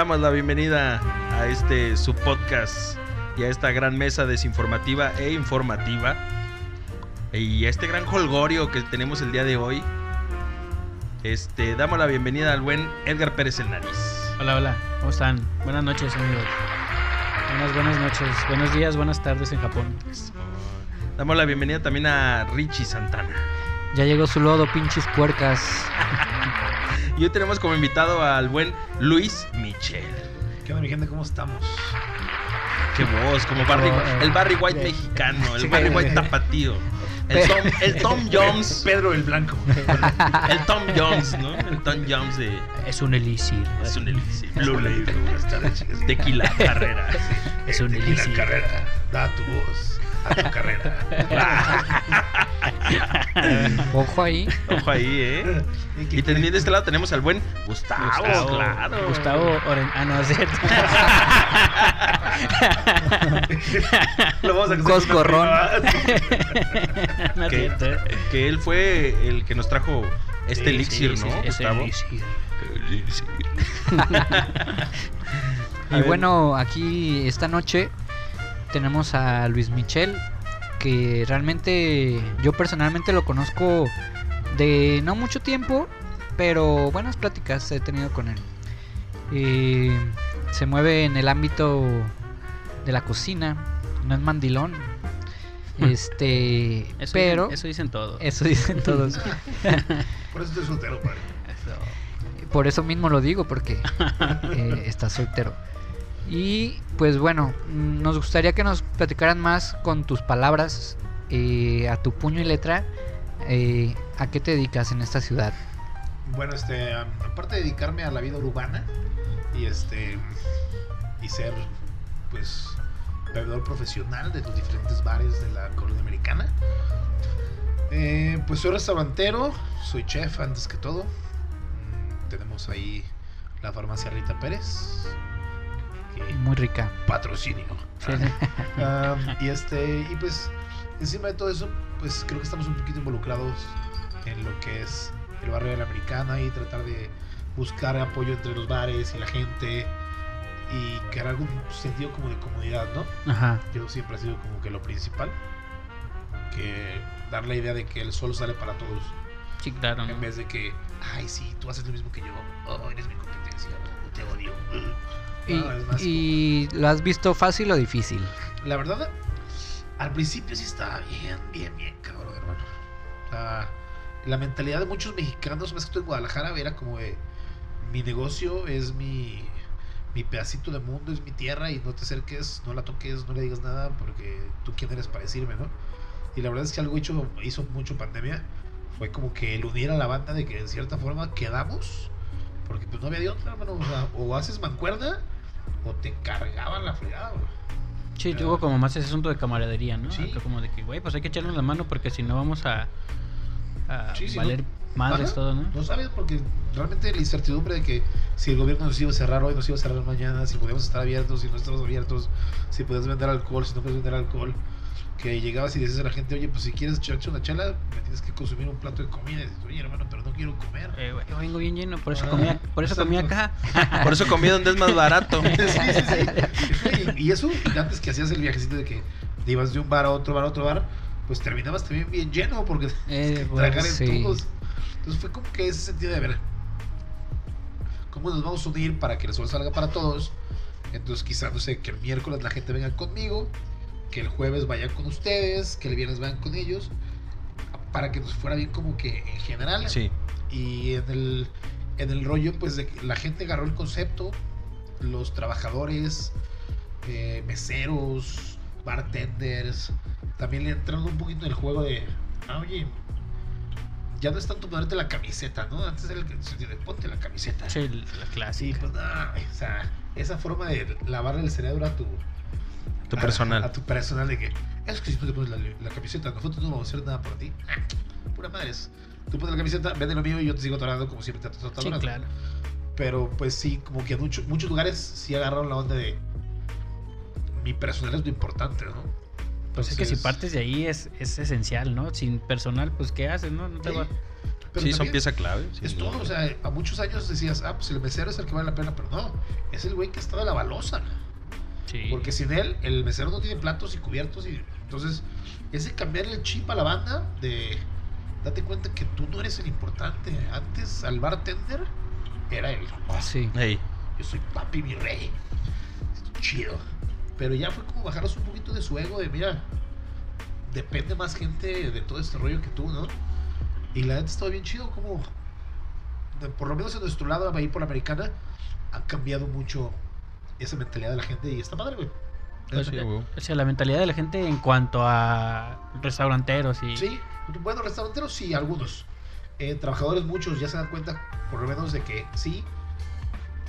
damos la bienvenida a este su podcast y a esta gran mesa desinformativa e informativa. Y a este gran holgorio que tenemos el día de hoy. Este, damos la bienvenida al buen Edgar Pérez el Nariz. Hola, hola, ¿cómo están? Buenas noches, amigos. Buenas, buenas noches, buenos días, buenas tardes en Japón. Damos la bienvenida también a Richie Santana. Ya llegó su lodo, pinches puercas. Y hoy tenemos como invitado al buen Luis Michel. ¿Qué onda, mi gente? ¿Cómo estamos? Qué voz, como Barry, el Barry White mexicano, el Barry White tapatío. El Tom, el Tom Jones. Pedro el Blanco. El Tom Jones, ¿no? El Tom Jones de. Es un elixir. Es un elixir. Blue Label. Buenas tardes, chicas. Tequila Carrera. Es un Tequila elixir. carrera. Da tu voz a tu carrera. Ojo ahí. Ojo ahí, ¿eh? Y también de este lado tenemos al buen Gustavo, Gustavo, claro. Gustavo Oren... Ah, no, es cierto. Lo vamos a hacer Coscorrón. no es Que, cierto. que él fue el que nos trajo este Sí, elixir, sí, ¿no? sí, Gustavo. elixir. Elixir. Y bueno, aquí esta noche tenemos a Luis Michel, que realmente yo personalmente lo conozco de no mucho tiempo, pero buenas pláticas he tenido con él. Eh, se mueve en el ámbito de la cocina, no es mandilón. Este, Eso pero dicen, eso dicen todos. eso dicen todos. Por eso estoy soltero, padre. Eso. Por eso mismo lo digo, porque eh, está soltero. Y pues bueno, nos gustaría que nos platicaran más con tus palabras, eh, a tu puño y letra, eh, a qué te dedicas en esta ciudad. Bueno, este, aparte de dedicarme a la vida urbana y este y ser pues bebedor profesional de los diferentes bares de la colonia americana, eh, pues soy restaurantero, soy chef antes que todo. Mm, tenemos ahí la farmacia Rita Pérez. Muy rica. patrocinio. Sí, sí. Um, y este y pues encima de todo eso pues creo que estamos un poquito involucrados en lo que es el barrio de la americana y tratar de buscar apoyo entre los bares y la gente y crear algún sentido como de comunidad no Ajá. yo siempre ha sido como que lo principal que dar la idea de que el sol sale para todos Sí, claro. ¿no? en vez de que ay sí tú haces lo mismo que yo oh eres mi competencia te odio Y, lo has visto fácil o difícil? La verdad, al principio sí estaba bien, bien, bien cabrón, hermano. Sea, la mentalidad de muchos mexicanos, más que en Guadalajara, era como de mi negocio es mi, mi pedacito de mundo, es mi tierra y no te acerques, no la toques, no le digas nada porque tú quién eres para decirme, ¿no? Y la verdad es que algo hecho, hizo mucho pandemia fue como que el unir a la banda de que en cierta forma quedamos, porque pues no había de otra, hermano. O, sea, o haces mancuerna o te cargaban la fregada, güey. Sí, tuvo como más ese asunto de camaradería, ¿no? Sí. Acá Como de que, güey, pues hay que echarnos la mano porque si no vamos a, a Sí, sí, valer no- madres Ajá. todo, ¿no? No sabes porque realmente la incertidumbre de que si el gobierno nos iba a cerrar hoy, nos iba a cerrar mañana, si podíamos estar abiertos, si no estamos abiertos, si podías vender alcohol, si no puedes vender alcohol, que llegabas y dices a la gente, oye, pues si quieres echarte una chela, me tienes que consumir un plato de comida. Y dices, oye, hermano, pero no quiero comer. Eh, yo vengo bien lleno, por eso Ah, comía, por eso comía acá. Por eso comí donde es más barato. sí, sí, sí. Y, eso, antes que hacías el viajecito de que te ibas de un bar a otro bar a otro bar, pues terminabas también bien lleno porque Eh, tragar pues, en sí. todos. Entonces fue como que ese sentido de ver cómo nos vamos a unir para que el sol salga para todos. Entonces quizás, no sé, que el miércoles la gente venga conmigo, que el jueves vayan con ustedes, que el viernes vayan con ellos, para que nos fuera bien como que en general. Sí. Y en el, en el rollo, pues de que la gente agarró el concepto, los trabajadores, eh, meseros, bartenders, también le entraron un poquito en el juego de, ah, oye, ya no es tanto ponerte la camiseta, ¿no? Antes era el de ponte la camiseta. Sí, la clásica. pues no, o sea, esa forma de lavarle el cerebro a tu, Tu a- personal. A, tu personal de que es que si tú te pones la, la camiseta, nosotros no vamos a hacer nada por ti. Pura madre. Tú pones la camiseta, vende lo mío y yo te sigo atorando como siempre te he tratado Sí, claro. Pero pues sí, como que en mucho- muchos lugares sí agarraron la onda de mi personal es lo importante, ¿no? Pues es que si Entonces, partes de ahí es, es esencial, ¿no? Sin personal, pues ¿qué haces, no? No te Sí. va- Pero sí, son pieza clave. Es duda. todo, o sea, a muchos años decías, ah, pues el mesero es el que vale la pena, pero no, es el güey que está de la balosa. Sí. Porque sin él, el mesero no tiene platos y cubiertos. y Entonces, ese cambiarle el chip a la banda de date cuenta que tú no eres el importante. Antes, al bartender, era el "Ah, Sí. Ey, yo soy papi, mi rey. Chido. Pero ya fue como bajarnos un poquito de su ego de, mira, depende más gente de todo este rollo que tú, ¿no? Y la neta está bien chido como, de- por lo menos en nuestro lado, ahí por la americana, ha cambiado mucho esa mentalidad de la gente y está padre, güey. Pues, sí, eh, güey. o sea, la mentalidad de la gente en cuanto a restauranteros y... Sí, bueno, restauranteros sí, algunos. Eh, trabajadores muchos ya se dan cuenta, por lo menos, de que sí.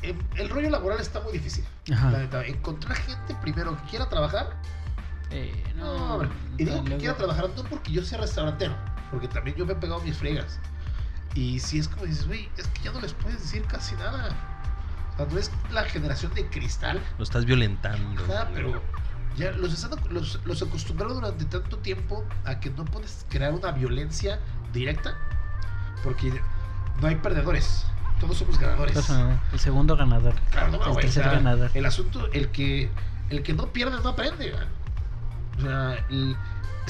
em, el rollo laboral está muy difícil. Ajá. La neta, encontrar gente primero que quiera trabajar Eh, No, no, hombre. Y digo que luego- quiero trabajar no porque yo sea restaurantero, porque también yo me he pegado mis fregas. Y si es como dices, güey, es que ya no les puedes decir casi nada. O sea, no es la generación de cristal, lo estás violentando. nada, pero ya los, están, los, los acostumbraron durante tanto tiempo a que no puedes crear una violencia directa, porque no hay perdedores, todos somos ganadores. Eh, el segundo ganador. Claro, no, el güey, o tercer sea, ganador. El asunto, el que, el que no pierde no aprende. O sea, el-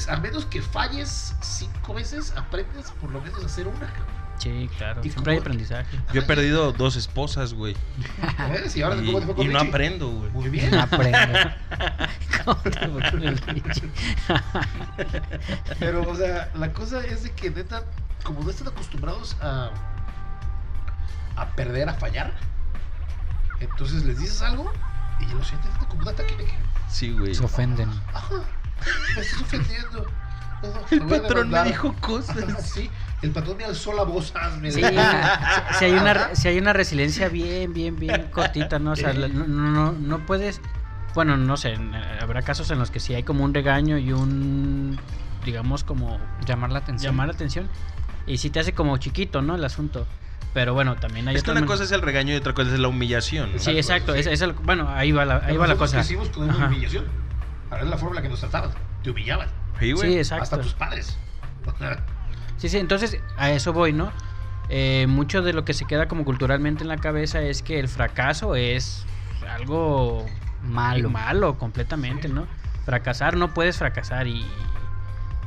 a menos que falles cinco veces, aprendes por lo menos a hacer una. Sí, claro. ¿Y Siempre hay aprendizaje. Yo he perdido dos esposas, güey. ¿Ves? Y ahora Y, ¿cómo te y no aprendo, güey. Muy bien. Aprendo. ¿Cómo te fue con el Richie? Pero, o sea, la cosa es de que neta, como no están acostumbrados a, a perder, a fallar, entonces les dices algo y ya lo sienten como un ataque de que, Sí, güey. Se ofenden. ajá, me estás ofendiendo. No, no, El patrón me demandar". dijo cosas. Sí, el patrón me alzó la voz, hazme. Sí, si, si hay una, si hay una resiliencia bien, bien, bien cortita, ¿no? O sea, no, no, no puedes. Bueno, no sé, en- habrá casos en los que sí hay como un regaño y un. Digamos, como Llamar la atención. llamar la atención. Y sí te hace como chiquito, ¿no? El asunto. Pero bueno, también hay Es que una cosa es el regaño y otra cosa es la humillación. ¿no? Sí, exacto. Sí. Es, es el- bueno, ahí va la, ahí va la cosa. crecimos con una Ajá. humillación. Ahora es la forma en la que nos trataban. Te humillaban. Sí, güey. Sí, exacto. Hasta tus padres. Sí, sí, entonces a eso voy, ¿no? Eh, mucho de lo que se queda como culturalmente en la cabeza es que el fracaso es algo Malo. malo completamente, ¿no? Fracasar, no puedes fracasar y,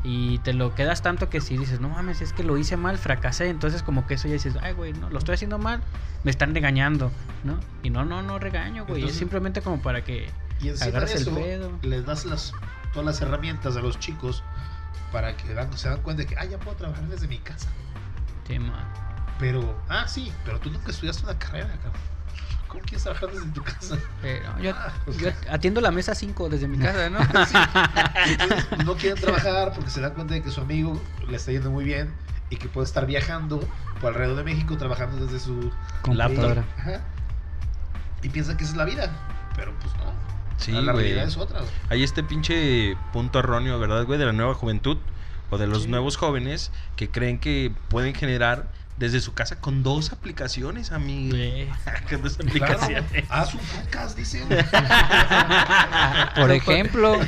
y te lo quedas tanto que si dices, no mames, es que lo hice mal, fracasé, entonces como que eso ya dices, ay, güey, no, lo estoy haciendo mal, me están regañando, ¿no? Y no, no, no regaño, güey, es simplemente como para que... Y Agarras el eso, pedo. les das las, todas las herramientas a los chicos para que dan- se dan cuenta de que, ah, ya puedo trabajar desde mi casa. Sí, man. Pero, ah, sí, pero tú nunca estudiaste una carrera, cabrón. ¿Cómo quieres trabajar desde tu casa? Pero yo, Ah, o yo sea, atiendo la mesa 5 desde mi casa, ¿no? sí. Entonces, no quieren trabajar porque se dan cuenta de que su amigo le está yendo muy bien y que puede estar viajando por alrededor de México trabajando desde su Computadora. Ajá. Y piensan que esa es la vida. Pero pues no. Sí, la güey. realidad es otra. güey. Hay este pinche punto erróneo, ¿verdad, güey? De la nueva juventud o de los Sí. nuevos jóvenes que creen que pueden generar desde su casa con dos aplicaciones, amigo. Sí. con dos Claro, aplicaciones. haz un podcast, dicen. Por ejemplo,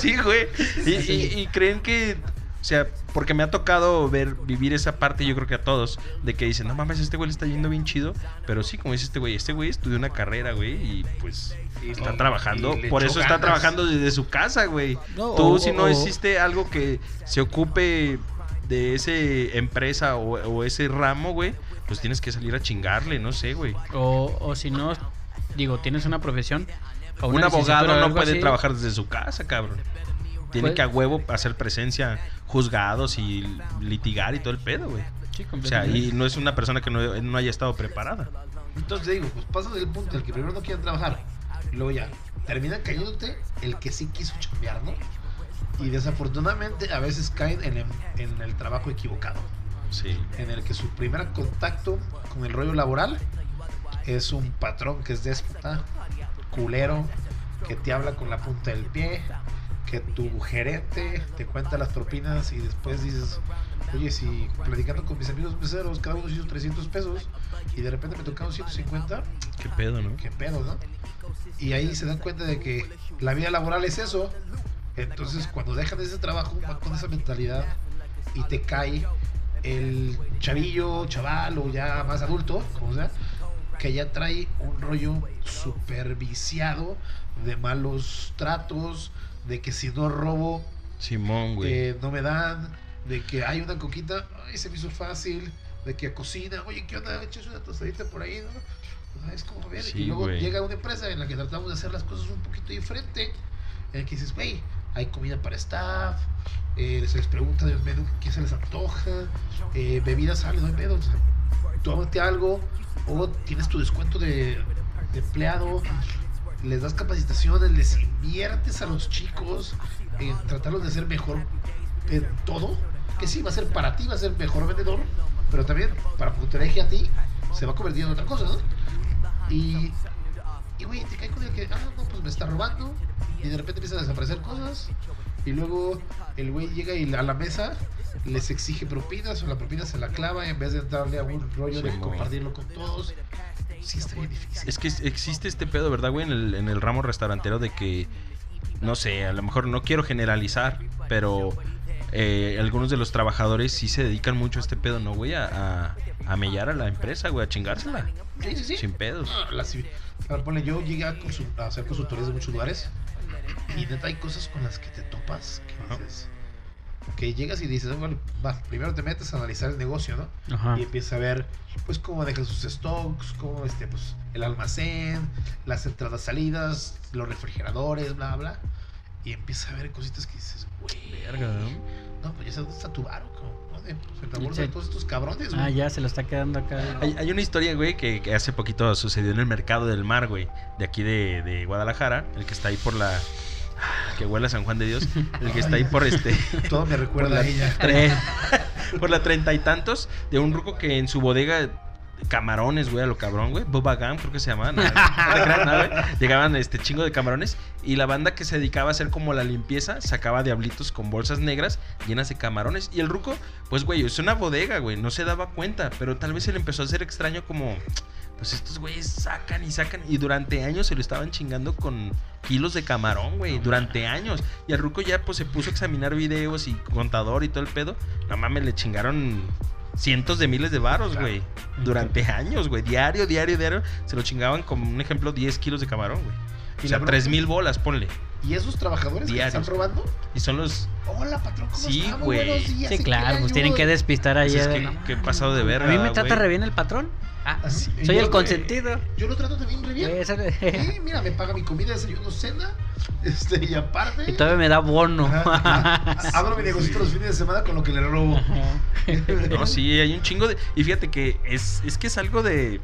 Sí, güey. Y, y- y creen que, o sea, porque me ha tocado ver, vivir esa parte, yo creo que a todos, de que dicen, no mames, este güey le está yendo bien chido. Pero sí, como dice este güey, este güey estudió una carrera, güey, y pues está trabajando. Por eso está trabajando desde su casa, güey. No, Tú, o- si no o- existe algo que se ocupe de ese empresa o, o ese ramo, güey, pues tienes que salir a chingarle, no sé, güey. O, o si no, digo, tienes una profesión. o Un una licenciatura abogado no puede así, trabajar desde su casa, cabrón. Tiene Pues- que a huevo hacer presencia, juzgados y litigar y todo el pedo, güey. Sí, O sea, y no es una persona que no, no haya estado preparada. Entonces digo, pues pasas del punto en el que primero no quieren trabajar. Y luego ya, termina cayéndote el que sí quiso chambear, ¿no? Y desafortunadamente a veces caen en el, en el trabajo equivocado. Sí. En el que su primer contacto con el rollo laboral es un patrón que es déspota, culero, que te habla con la punta del pie, que tu gerente te cuenta las propinas y después dices, oye, si platicando con mis amigos meseros, cada uno hizo 300 pesos y de repente me tocaron 150, Qué pedo, ¿no? qué pedo, ¿no? Y ahí se dan cuenta de que la vida laboral es eso. Entonces, cuando dejan ese trabajo, van con esa mentalidad y te cae el chavillo, chaval o ya más adulto, como sea, que ya trae un rollo superviciado de malos tratos, de que si no robo, Simón, güey. eh, no me dan, de que hay una coquita, ay, se me hizo fácil, de que cocina, oye, ¿qué onda? Echas una tostadita por ahí, ¿no? Ah, Es como ver, Sí, y luego güey. llega una empresa en la que tratamos de hacer las cosas un poquito diferente, en el que dices, güey, hay comida para staff, eh, se les pregunta del menú qué se les antoja, eh, bebidas sale, no hay pedo, o sea, tómate algo, o tienes tu descuento de, de empleado, les das capacitaciones, les inviertes a los chicos en tratarlos de ser mejor en todo, que sí, va a ser para ti, va a ser mejor vendedor, pero también para tu eje a ti, se va a convertir en otra cosa, ¿no? Y, y güey, te cae con el que, ah, no, pues me está robando, y de repente empiezan a desaparecer cosas, y luego el güey llega y a la mesa les exige propinas, o la propina se la clava en vez de darle a un rollo de Sí, compartirlo con todos. Sí, está bien difícil. Es que existe este pedo, ¿verdad, güey? En el, en el ramo restaurantero de que, no sé, a lo mejor no quiero generalizar, pero eh, algunos de los trabajadores sí se dedican mucho a este pedo, ¿no, güey? A, a, a mellar a la empresa, güey, a chingársela. Sí, sí, sí. Sin pedos. La a ver, ponle, yo llegué a, hacer consultorías de muchos lugares y neta hay cosas con las que te topas que dices que llegas y dices bueno va primero te metes a analizar el negocio no Ajá. y empiezas a ver pues cómo dejan sus stocks cómo este pues el almacén las entradas salidas los refrigeradores bla bla y empiezas a ver cositas que dices güey Verga, ¿no? no pues ya sé dónde está tu varo ¿dónde? Pues en la bolsa de todos estos cabrones Ah, güey. ya se lo está quedando acá. Hay, hay una historia, güey, que, que hace poquito sucedió en el mercado del mar, güey, de aquí de, de Guadalajara, el que está ahí por la... que huele a San Juan de Dios, el que está ahí por este... todo me recuerda a ella Tre- por la treinta y tantos de un ruco que en su bodega camarones, güey, a lo cabrón, güey. Bubba Gum, creo que se llamaban. No, no no. Llegaban este chingo de camarones y la banda que se dedicaba a hacer como la limpieza sacaba diablitos con bolsas negras llenas de camarones. Y el ruco, pues, güey, es una bodega, güey, no se daba cuenta, pero tal vez se le empezó a hacer extraño como... Pues estos güeyes sacan y sacan. Y durante años se lo estaban chingando con kilos de camarón, güey. Durante años. Y al Ruco ya pues se puso a examinar videos y contador y todo el pedo. No mames, le chingaron cientos de miles de varos, güey. Durante años, güey. Diario, diario, diario. Se lo chingaban como un ejemplo 10 kilos de camarón, güey. O sea, 3 mil bolas, ponle. y esos trabajadores que están robando Y son los... Hola, patrón, ¿cómo Sí, güey. buenos días, Sí, ¿en qué claro, pues tienen que despistar ahí. Pues es eh, que, qué pasado de verga, A mí me trata re bien el patrón. Ah, sí. soy el consentido. Yo lo trato también re bien. Mira, me paga mi comida, desayuno, cena. Este, y aparte. Y todavía me da bono. Ajá. Abro mi negocio los fines de semana con lo que le robo. No, sí, hay un chingo de. Y fíjate que es, es que es algo de.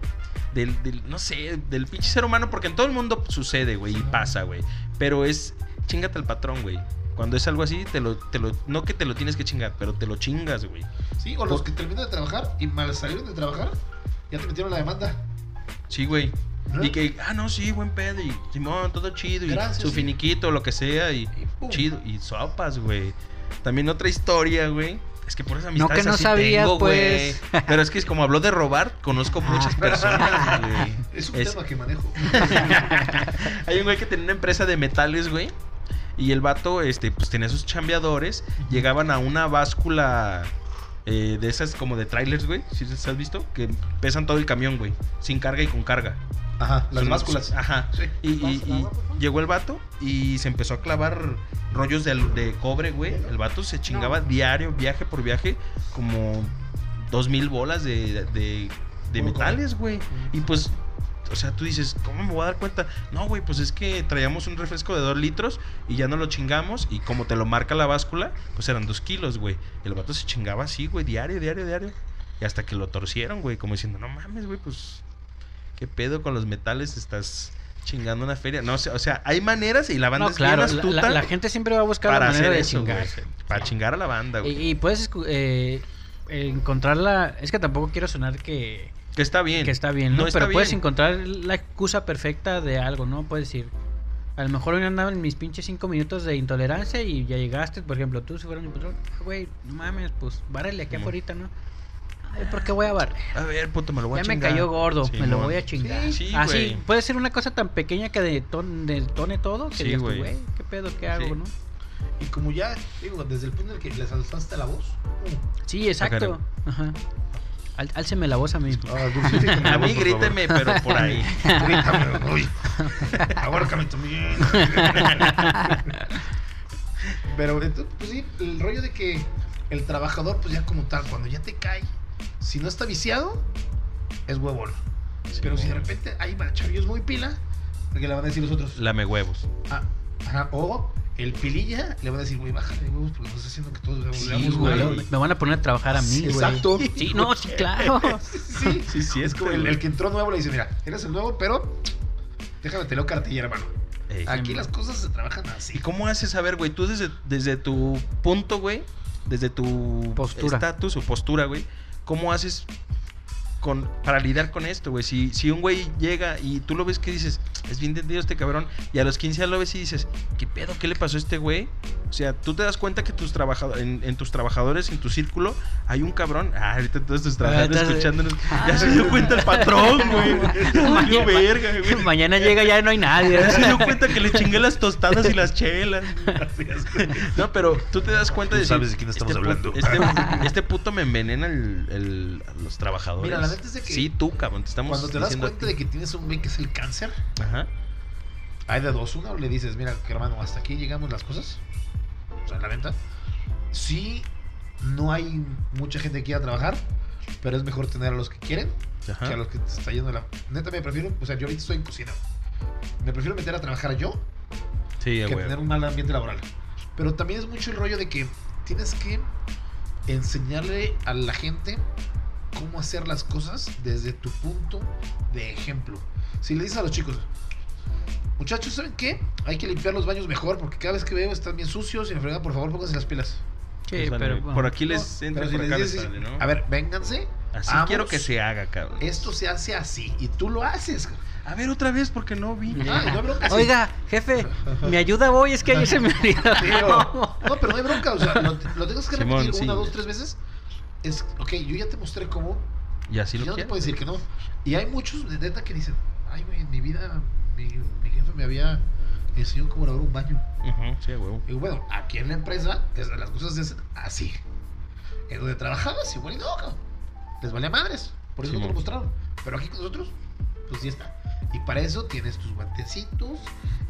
Del, del- no sé, del pinche ser humano, porque en todo el mundo sucede, güey, y pasa, güey. Pero es. Chingate al patrón, güey. Cuando es algo así, te lo, te lo. No que te lo tienes que chingar, pero te lo chingas, güey. Sí, o los que terminan de trabajar y mal salieron de trabajar, ya te metieron la demanda. Sí, güey. ¿No? Y que, ah, no, sí, buen pedo. Y Simón, todo chido. Y Gracias, su sí. finiquito, lo que sea. Y, chido. Y sopas, güey. También otra historia, güey. Es que por esas No amistades que no así sabías, tengo, güey. pues. Pero es que es como habló de robar, conozco muchas personas, güey. Es un Es- tema que manejo. Hay un güey que tenía una empresa de metales, güey. Y el vato, este, pues tenía sus chambeadores. Llegaban a una báscula eh, de esas como de trailers, güey. ¿Sí has visto? Que pesan todo el camión, güey. Sin carga y con carga. Ajá, las Son- básculas. Ajá. Sí. Y, y- y llegó el vato y se empezó a clavar rollos de, de cobre, güey. El vato se chingaba diario, viaje por viaje, como dos mil bolas de, de, de metales, güey. Y pues, o sea, tú dices, ¿cómo me voy a dar cuenta? No, güey, pues es que traíamos un refresco de dos litros y ya no lo chingamos. Y como te lo marca la báscula, pues eran dos kilos, güey. El vato se chingaba así, güey, diario, diario, diario. Y hasta que lo torcieron, güey, como diciendo, no mames, güey, pues ¿Qué pedo con los metales? Estás chingando una feria. No sé, o sea, hay maneras y la banda No, es claro, bien la, astuta la- la gente siempre va a buscar la para manera hacer de eso, güey. chingarse. Para chingar a la banda, güey. Y, y puedes eh, encontrarla. Es que tampoco quiero sonar que, que está bien. que está bien, ¿no? está Pero puedes encontrar la excusa perfecta de algo, ¿no? Puedes decir. A lo mejor hoy andaba en mis pinches cinco minutos de intolerancia y ya llegaste, por ejemplo, tú si fueras mi patrón, "Ah, güey, no mames, pues bárale aquí afuera, ¿no? Ay, ¿por qué voy a barrer? A ver, puto, me lo voy Ya a me chingar. cayó gordo, me lo voy a chingar. Sí, sí, Así, puede ser una cosa tan pequeña que detone, detone todo, que Sí, digas güey. ¿qué pedo, qué hago, no? Y como ya, digo, desde el punto en el que les alzaste la voz, uh, Sí, exacto. Ajá. Al- álceme la voz a mí. Ah, A mí gríteme, pero por ahí. Grítame, uy. Ahórcame también. Pero entonces, pues sí, el rollo de que el trabajador, pues ya como tal, cuando ya te cae, si no está viciado, es huevón. Pero si de repente hay chavillos muy pila, porque le van a decir los otros, Lame huevos. ah, ajá, o el pililla, le van a decir, güey, bájale de huevos porque nos está haciendo que todos Sí, veamos güey. mal". Me van a poner a trabajar a mí, Sí, güey. exacto. Sí, no, sí, claro. Sí, Sí, sí, es como el, el que entró nuevo le dice, mira, eres el nuevo, pero déjame te leo cartilla, hermano. Ey. Aquí las cosas se trabajan así. ¿Y cómo haces a ver, güey? Tú desde, desde tu punto, güey, desde tu Postura. estatus o postura, güey, ¿cómo haces con, para lidiar con esto, güey? Si, si un güey llega y tú lo ves que dices, es bien entendido este cabrón, y a los 15 ya lo ves y dices, ¿qué pedo? ¿Qué le pasó a este güey? O sea, tú te das cuenta que tus trabajadores, en, en tus trabajadores, en tu círculo, hay un cabrón. Ah, ahorita todos tus trabajadores entonces- escuchándonos. Ya se dio cuenta el patrón, güey. Valió verga, güey. Mañana llega ya no hay nadie. Ya se dio cuenta que le chingué las tostadas y las chelas. No, pero tú te das cuenta de sabes de quién estamos pu- hablando. Este, este puto me envenena el, los trabajadores. Mira, la neta es de que Sí, tú, cabrón, te estamos Cuando te das cuenta de que tienes un güey que es el cáncer, Ajá. hay de dos. Uno le dices, mira, hermano, hasta aquí llegamos las cosas. O sea, la venta. Sí, no hay mucha gente que quiera trabajar, pero es mejor tener a los que quieren que a Ajá. los que te está yendo la. Neta, me prefiero. O sea, yo ahorita estoy en cocina. Me prefiero meter a trabajar yo Sí, que güey. tener un mal ambiente laboral. Pero también es mucho el rollo de que tienes que enseñarle a la gente cómo hacer las cosas desde tu punto de ejemplo. Si le dices a los chicos, muchachos, ¿saben qué? Hay que limpiar los baños mejor porque cada vez que veo están bien sucios y me fregan, por favor, pónganse las pilas. Sí, Pues, pero bueno. por aquí les No, entra, pero si por les acá les dices, sale, ¿no? a ver, vénganse. Así vamos, quiero que se haga, cabrón. Esto se hace así y tú lo haces. A ver, otra vez, porque no vi. Ah, no bronca, sí. Oiga, jefe, ¿me ayuda hoy? Es que ayer se me olvidó. No, pero no hay bronca, o sea, lo, lo tengas que Simón, repetir sí. una, dos, tres veces. Es, ok, yo ya te mostré cómo, Y así y lo yo no te puedo decir que no. Y hay muchos de neta que dicen, ay, güey, en mi vida, mi, mi jefe me había enseñado cómo lavar un baño. Ujú, sí, güey. Y bueno, aquí en la empresa es- las cosas se hacen así. En donde trabajabas, igual y no, cabrón. Les valía madres. Por eso no te lo mostraron. Pero aquí con nosotros, pues sí está. Y para eso tienes tus guantecitos.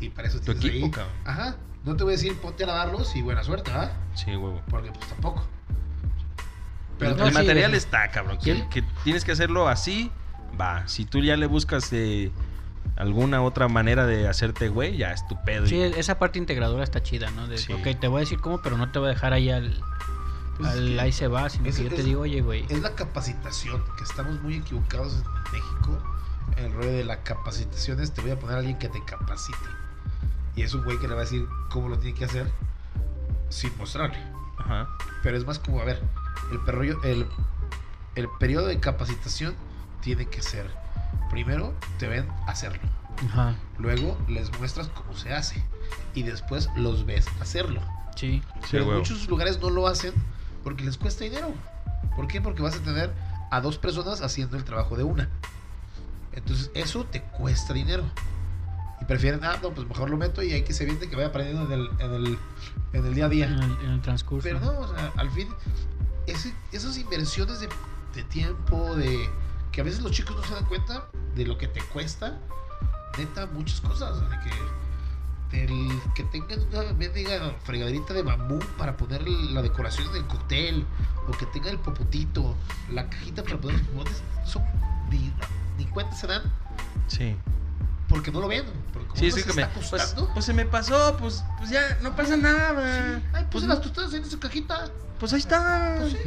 Y para eso Tu tienes equipo, ahí- cabrón. Ajá. No te voy a decir ponte a lavarlos y buena suerte, ¿verdad? Sí, güey. Porque pues tampoco. Pero el no, sí, material de- está, cabrón. ¿Y Que, tienes que hacerlo así, va. Si tú ya le buscas eh, alguna otra manera de hacerte güey, ya es tu pedo. Sí, Y- esa parte integradora está chida, ¿no? De, Sí. ok, te voy a decir cómo, pero no te voy a dejar ahí al, Pues es al que ahí se va, sino es- que yo te es- digo, oye, güey. es la capacitación, que estamos muy equivocados en México. El rollo de la capacitación es te voy a poner a alguien que te capacite. Y es un güey que le va a decir cómo lo tiene que hacer sin mostrarle. Ajá. Pero es más como, a ver, el, perrollo, el, el periodo de capacitación tiene que ser, primero te ven hacerlo, Ajá, luego les muestras cómo se hace y después los ves hacerlo. sí. Sí, Pero en huevo. muchos lugares no lo hacen porque les cuesta dinero. ¿Por qué? Porque vas a tener a dos personas haciendo el trabajo de una. Entonces eso te cuesta dinero. Y prefieren, ah, no, pues mejor lo meto y hay que se viente que vaya aprendiendo en el, en el, en el día a día. En el, en el transcurso. Pero no, o sea, al fin, ese- esas inversiones de, de tiempo, de que a veces los chicos no se dan cuenta de lo que te cuesta, neta, muchas cosas. de que, del que tengan una mendiga fregaderita de bambú para poner la decoración del cóctel, o que tengan el popotito, la cajita para poner los popotes, son ni, ni cuenta se dan Sí. Porque no lo ven. Porque como Sí, no sí que me. está Pues, costando. pues se me pasó, pues, pues ya, no pasa nada. sí, ay, pues, puse las tostadas en esa cajita. pues ahí está. Pues sí.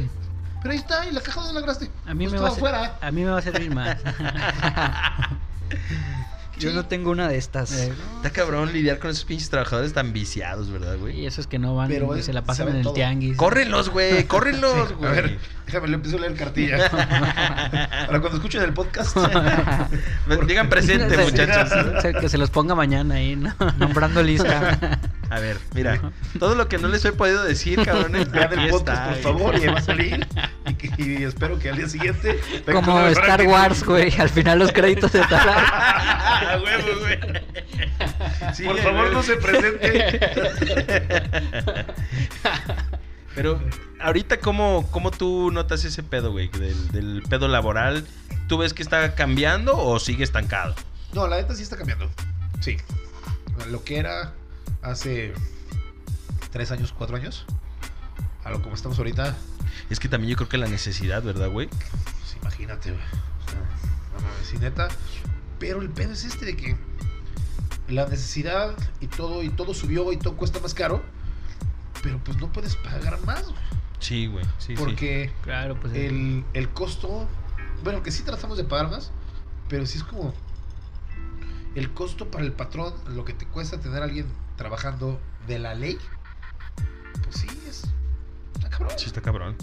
Pero ahí está, y la caja donde la grabaste. a, mí Pues me va a, ser- afuera. a mí me va a servir más. Yo Sí. no tengo una de estas. Eh, Está cabrón lidiar con esos pinches trabajadores tan viciados, ¿verdad, y güey? esos que no van Pero y se la pasan en el todo. tianguis. Córrenlos, güey, córrenlos, Sí, güey. a ver, déjame, le empiezo a leer cartilla. Para cuando escuchen el podcast. Digan presente, Se- muchachos. que se los ponga mañana ahí, ¿no? Nombrando lista. A ver, mira, todo lo que no les he podido decir, cabrones, Vean el podcast, está, por favor, y va a salir. Y, que- y espero que al día siguiente. Como Star Wars, güey. Al final los créditos están. A huevo, güey. Sí, Por favor, no se presente. Pero ahorita, ¿cómo, ¿cómo tú notas ese pedo, güey? Del, del pedo laboral. ¿Tú ves que está cambiando o sigue estancado? No, la neta sí está cambiando. Sí. Lo que era hace tres años, cuatro años, a lo como estamos ahorita, Es que también yo creo que la necesidad, ¿verdad, güey? pues imagínate, güey. O sea, no mames, sí, neta. Pero el pedo es este de que la necesidad y todo, y todo subió y todo cuesta más caro. Pero pues no puedes pagar más, güey. Sí, güey. Sí, sí. Porque Claro, pues. el, el costo, bueno, que sí tratamos de pagar más, pero sí es como el costo para el patrón, lo que te cuesta tener a alguien trabajando de la ley, pues sí, es. Está cabrón. Sí, está cabrón.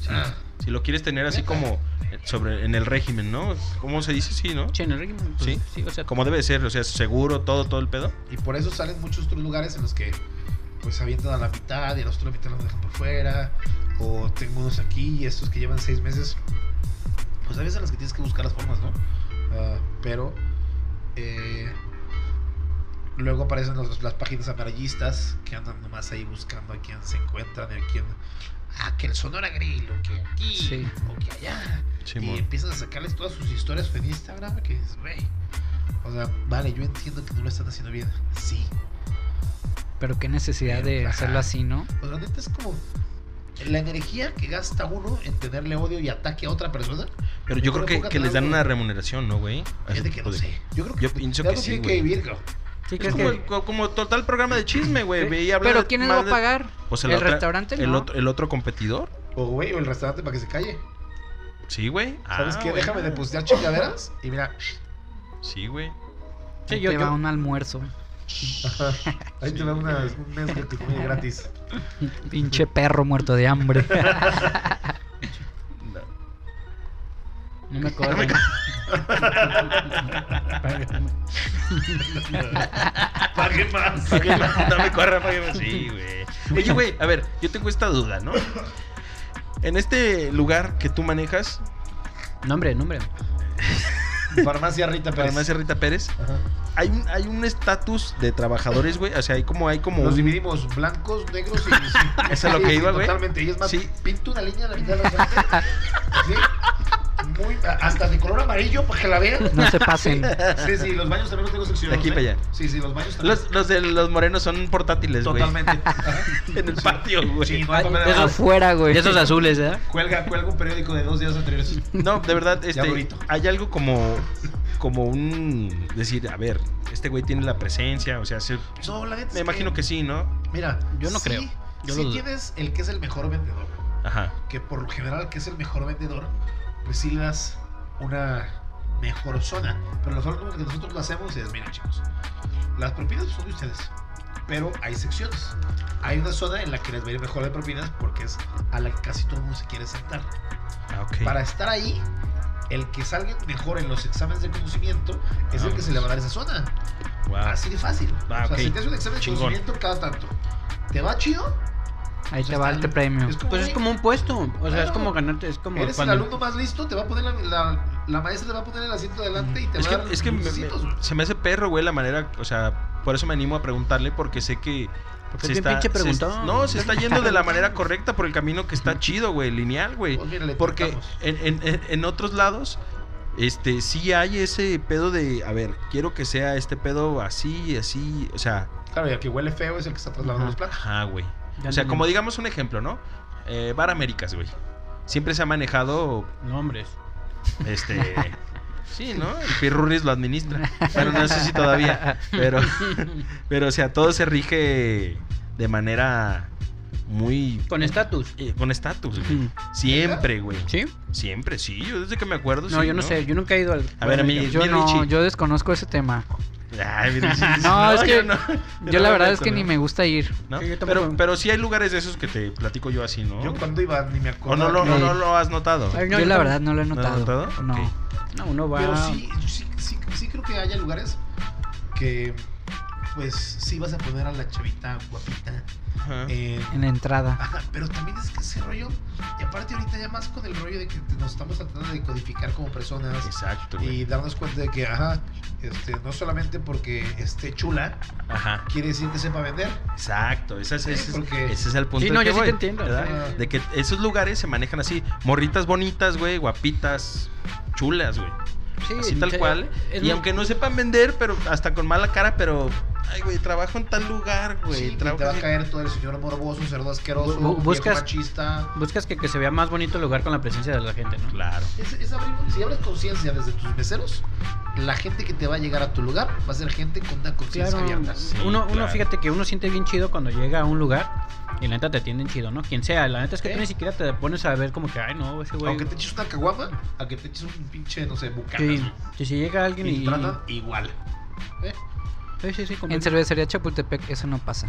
Sí. Ah. Si lo quieres tener así como sobre en el régimen, ¿no? ¿Cómo se dice? Sí, ¿no? Sí, en el régimen. pues, Sí. sí, o sea, Como debe ser, o sea, seguro, todo, todo el pedo. Y por eso salen muchos otros lugares en los que pues avientan a la mitad y a los otros la mitad los dejan por fuera. O tengo unos aquí y estos que llevan seis meses. Pues a veces en las que tienes que buscar las formas, ¿no? Ah, pero eh, luego aparecen los- las páginas amarillistas que andan nomás ahí buscando a quién se encuentran y a quién. Ah, que el Sonora Grill, o que aquí, Sí. o que allá. Y empiezan a sacarles todas sus historias en Instagram que dices, güey. O sea, vale, yo entiendo que no lo están haciendo bien. Sí. Pero qué necesidad Pero, de ajá. hacerlo así, ¿no? Pues la neta es como la energía que gasta uno en tenerle odio y ataque a otra persona. Pero yo creo que, les dan una remuneración, ¿no, güey? Yo creo que Yo pienso que sí, tienen güey. que vivir, cabrón. Sí, Es como, que. el- co- como total programa de chisme, güey. habla Pero de- ¿quién les va a de- pagar? Pues ¿El la otra- restaurante? El, No. otro, el otro competidor. O güey, o el restaurante para que se calle. Sí, güey. ¿Sabes Ah, qué? güey. Déjame de postear chingaderas y mira. Sí, güey. Sí, Ahí yo, te yo- va un almuerzo. Ajá. Ahí te va una, un mes de tu comida gratis. Pinche perro muerto de hambre. No me acuerdo. Pague más. no me corra, págame. Sí, güey. Oye, güey, a ver, yo tengo esta duda, ¿no? En este lugar que tú manejas, Nombre, nombre. Farmacia Rita Pérez. farmacia Rita Pérez, Ajá. hay un hay un estatus de trabajadores, güey. O sea, hay como hay como Los un- dividimos blancos, negros y. sí. Eso es lo que iba, güey. Totalmente. Y es más, Sí. pinto una línea a la mitad de la frente. Muy, hasta de color amarillo para que la vean. No se pasen. Sí, sí, los baños también los tengo De seccionados. aquí ¿eh? para allá. Sí, sí, los baños también. Los, los de los morenos son portátiles, güey. Totalmente. En el patio, güey. Sí, no hay Ay, eso nada. Afuera, güey. De esos azules, ¿eh? Cuelga, cuelga un periódico de dos días anteriores. No, de verdad, este, hay algo como, como un decir, a ver, este güey tiene la presencia, o sea, se- No, la neta es me imagino que sí, ¿no? Mira, Yo no sí, creo. Yo sí tienes el que es el mejor vendedor. Ajá. Que por lo general, que es el mejor vendedor, pues le das una mejor zona. Pero la forma que nosotros lo hacemos es, miren chicos, las propinas son de ustedes. Pero hay secciones. Hay una zona en la que les va a ir mejor de propinas porque es a la que casi todo el mundo se quiere sentar. Ah, ok. Para estar ahí, el que salga mejor en los exámenes de conocimiento es Ah, el que se le va a dar esa zona. Wow. Así de fácil. Ah, o sea, si te haces un examen de Chingón. conocimiento cada tanto, ¿te va chido? Ahí te va está- el premio. es como, Pues es como un puesto. O sea, es como ganarte. Es como Eres cuando. el alumno más listo, te va a poner la, la, la maestra te va a poner el asiento adelante y te Es va que, a dar es que me- me- se me hace perro, güey, la manera, o sea, por eso me animo a preguntarle, porque sé que... Porque es bien pinche se- preguntón. no, se está yendo de la manera correcta por el camino que está chido, güey, lineal, güey. Pues mira, Porque en, en- en- en otros lados, este, sí hay ese pedo de, a ver, quiero que sea este pedo así, así, o sea, Claro, y el que huele feo es el que está trasladando los platos. ajá, güey. Ya O sea, como digamos un ejemplo, ¿no? Eh, Bar Américas, güey. Siempre se ha manejado, Nombres. este... Sí, ¿no? El Pirurris lo administra. Bueno, no sé si todavía, pero, pero, o sea, todo se rige de manera muy... Con estatus. eh, con estatus, güey. Mm. Siempre, güey. ¿Sí? Siempre, sí. Yo desde que me acuerdo, No, sí, yo no, sé. Yo nunca he ido al. A ver, a mí- Yo mi no, yo desconozco ese tema. Ay, mi Richie, No, es que yo no. Yo la no verdad es que ni ¿no? me gusta ir. ¿No? Sí, pero, pero sí hay lugares de esos que te platico yo así, ¿no? Yo cuando iba ni me ¿O acuerdo. no o no lo has notado? Ay, yo no, la verdad no lo he ¿No lo has notado. notado? No. Ok. No, uno va. Pero sí, yo sí, sí, sí creo que haya lugares que, pues, sí vas a poner a la chavita guapita Ajá. en- la entrada. Ajá, pero también es que ese rollo, y aparte ahorita ya más con el rollo de que nos estamos tratando de codificar como personas Exacto, güey. y darnos cuenta de que, ajá, este, no solamente porque esté chula, Ajá. quiere decir que sepa vender. Exacto, ese es, Sí, ese es- porque- ese es el punto. Sí, no, que yo sí voy, te entiendo, ¿verdad? De que esos lugares se manejan así. Morritas bonitas, güey, guapitas, chulas, güey. Sí, Así tal sí, cual. Y muy- aunque no sepan vender, pero hasta con mala cara, pero. Ay, güey, trabajo en tal lugar, güey. Sí, trabajo te va a caer todo el señor morboso, un cerdo asqueroso, buscas- viejo machista. Buscas que, que se vea más bonito el lugar con la presencia de la gente, ¿no? Claro. Es, es abrir- si abres conciencia desde tus meseros, la gente que te va a llegar a tu lugar va a ser gente con una conciencia Claro, abierta. Sí, uno, uno claro. fíjate que uno siente bien chido cuando llega a un lugar y la neta te atienden chido, ¿no? Quien sea, la neta es que ¿Eh? tú ni siquiera te pones a ver como que, ay, no, ese güey. Aunque te eches una caguama, a que te eches un pinche, no sé, bucanas. Sí, si llega alguien Y y. te tratan igual. ¿Eh? Sí, sí, sí, En cervecería Chapultepec eso no pasa.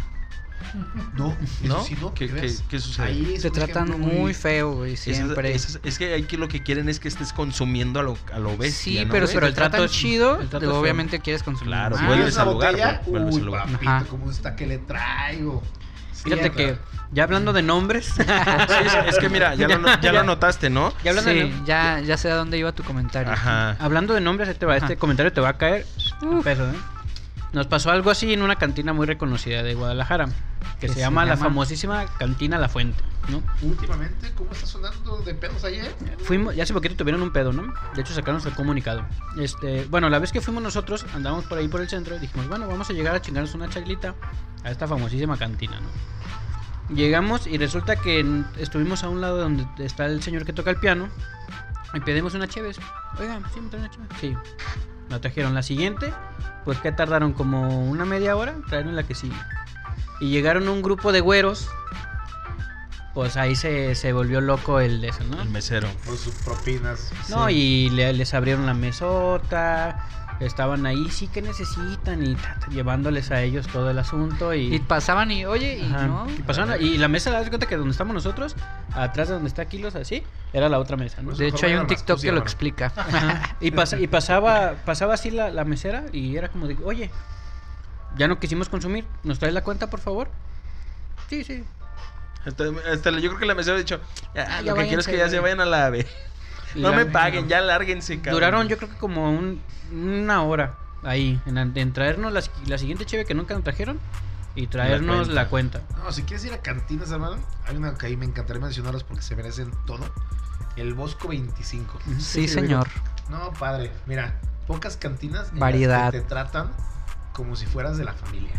No, ¿No? eso sí, no. ¿Qué- ¿qué qué- ves? qué sucede? Ahí es Te tratan muy feo, güey, es- siempre. es, es que aquí lo que quieren es que estés consumiendo a lo, a lo bestia. sí, ¿no, pero si te el trato tratan es- chido, el trato es feo. obviamente quieres consumir Claro, más. vuelves Vuelves al lugar, botella, vuelves uy, al lugar. papito. ¿cómo está que le traigo? Fíjate que, ya hablando de nombres. Sí, es, es que mira, ya lo, no- ya lo notaste, ¿no? Ya hablando de Sí, nom- ya, ya sé a dónde iba tu comentario. Ajá. Hablando de nombres, ahí te va, este comentario te va a caer un Uf. peso, ¿eh? Nos pasó algo así en una cantina muy reconocida de Guadalajara, que ¿Qué se se llama la famosísima Cantina La Fuente, ¿no? Últimamente, ¿cómo está sonando de pedos ayer? Fuimos, ya hace poquito tuvieron un pedo, ¿no? De hecho sacaron el comunicado. Este, bueno, la vez que fuimos nosotros, andábamos por ahí por el centro, y dijimos, bueno, vamos a llegar a chingarnos una chaglita a esta famosísima cantina, ¿no? Llegamos y resulta que estuvimos a un lado donde está el señor que toca el piano y pedimos una chévez. Oigan, ¿sí me traen una chévez? Sí. La trajeron. La siguiente, pues que tardaron como una media hora, trajeron la que sigue. Y llegaron un grupo de güeros. Pues ahí se, se volvió loco el de eso, ¿no? El mesero. Por sus propinas. No, Sí. y le- les abrieron la mesota, estaban ahí, sí que necesitan, y ta, ta, llevándoles a ellos todo el asunto. Y, Y pasaban y, oye, y Ajá, no. y pasaron- y la mesa, das cuenta que donde estamos nosotros, atrás de donde está Kilos, así, era la otra mesa, ¿no? Pues- De hecho, hay un TikTok que lo explica. Ajá. Y, pasa- y pasaba, pasaba así la, la mesera y era como de, oye, ya no quisimos consumir, ¿nos traes la cuenta, por favor? Sí, sí. Hasta, hasta yo creo que la mesera ha dicho, "Ya, Ya lo que quiero es que ya güey". se vayan a la ave. No me paguen, ya lárguense, cabrón. Duraron yo creo que como un- una hora ahí, en, en traernos la, la siguiente cheve que nunca nos trajeron y traernos cuenta. la cuenta. No, si quieres ir a cantinas, hermano, hay una que ahí me encantaría mencionarlas porque se merecen todo. El Bosco 25. Sí, señor. No, padre, mira, pocas cantinas en las Variedad. que te tratan como si fueras de la familia.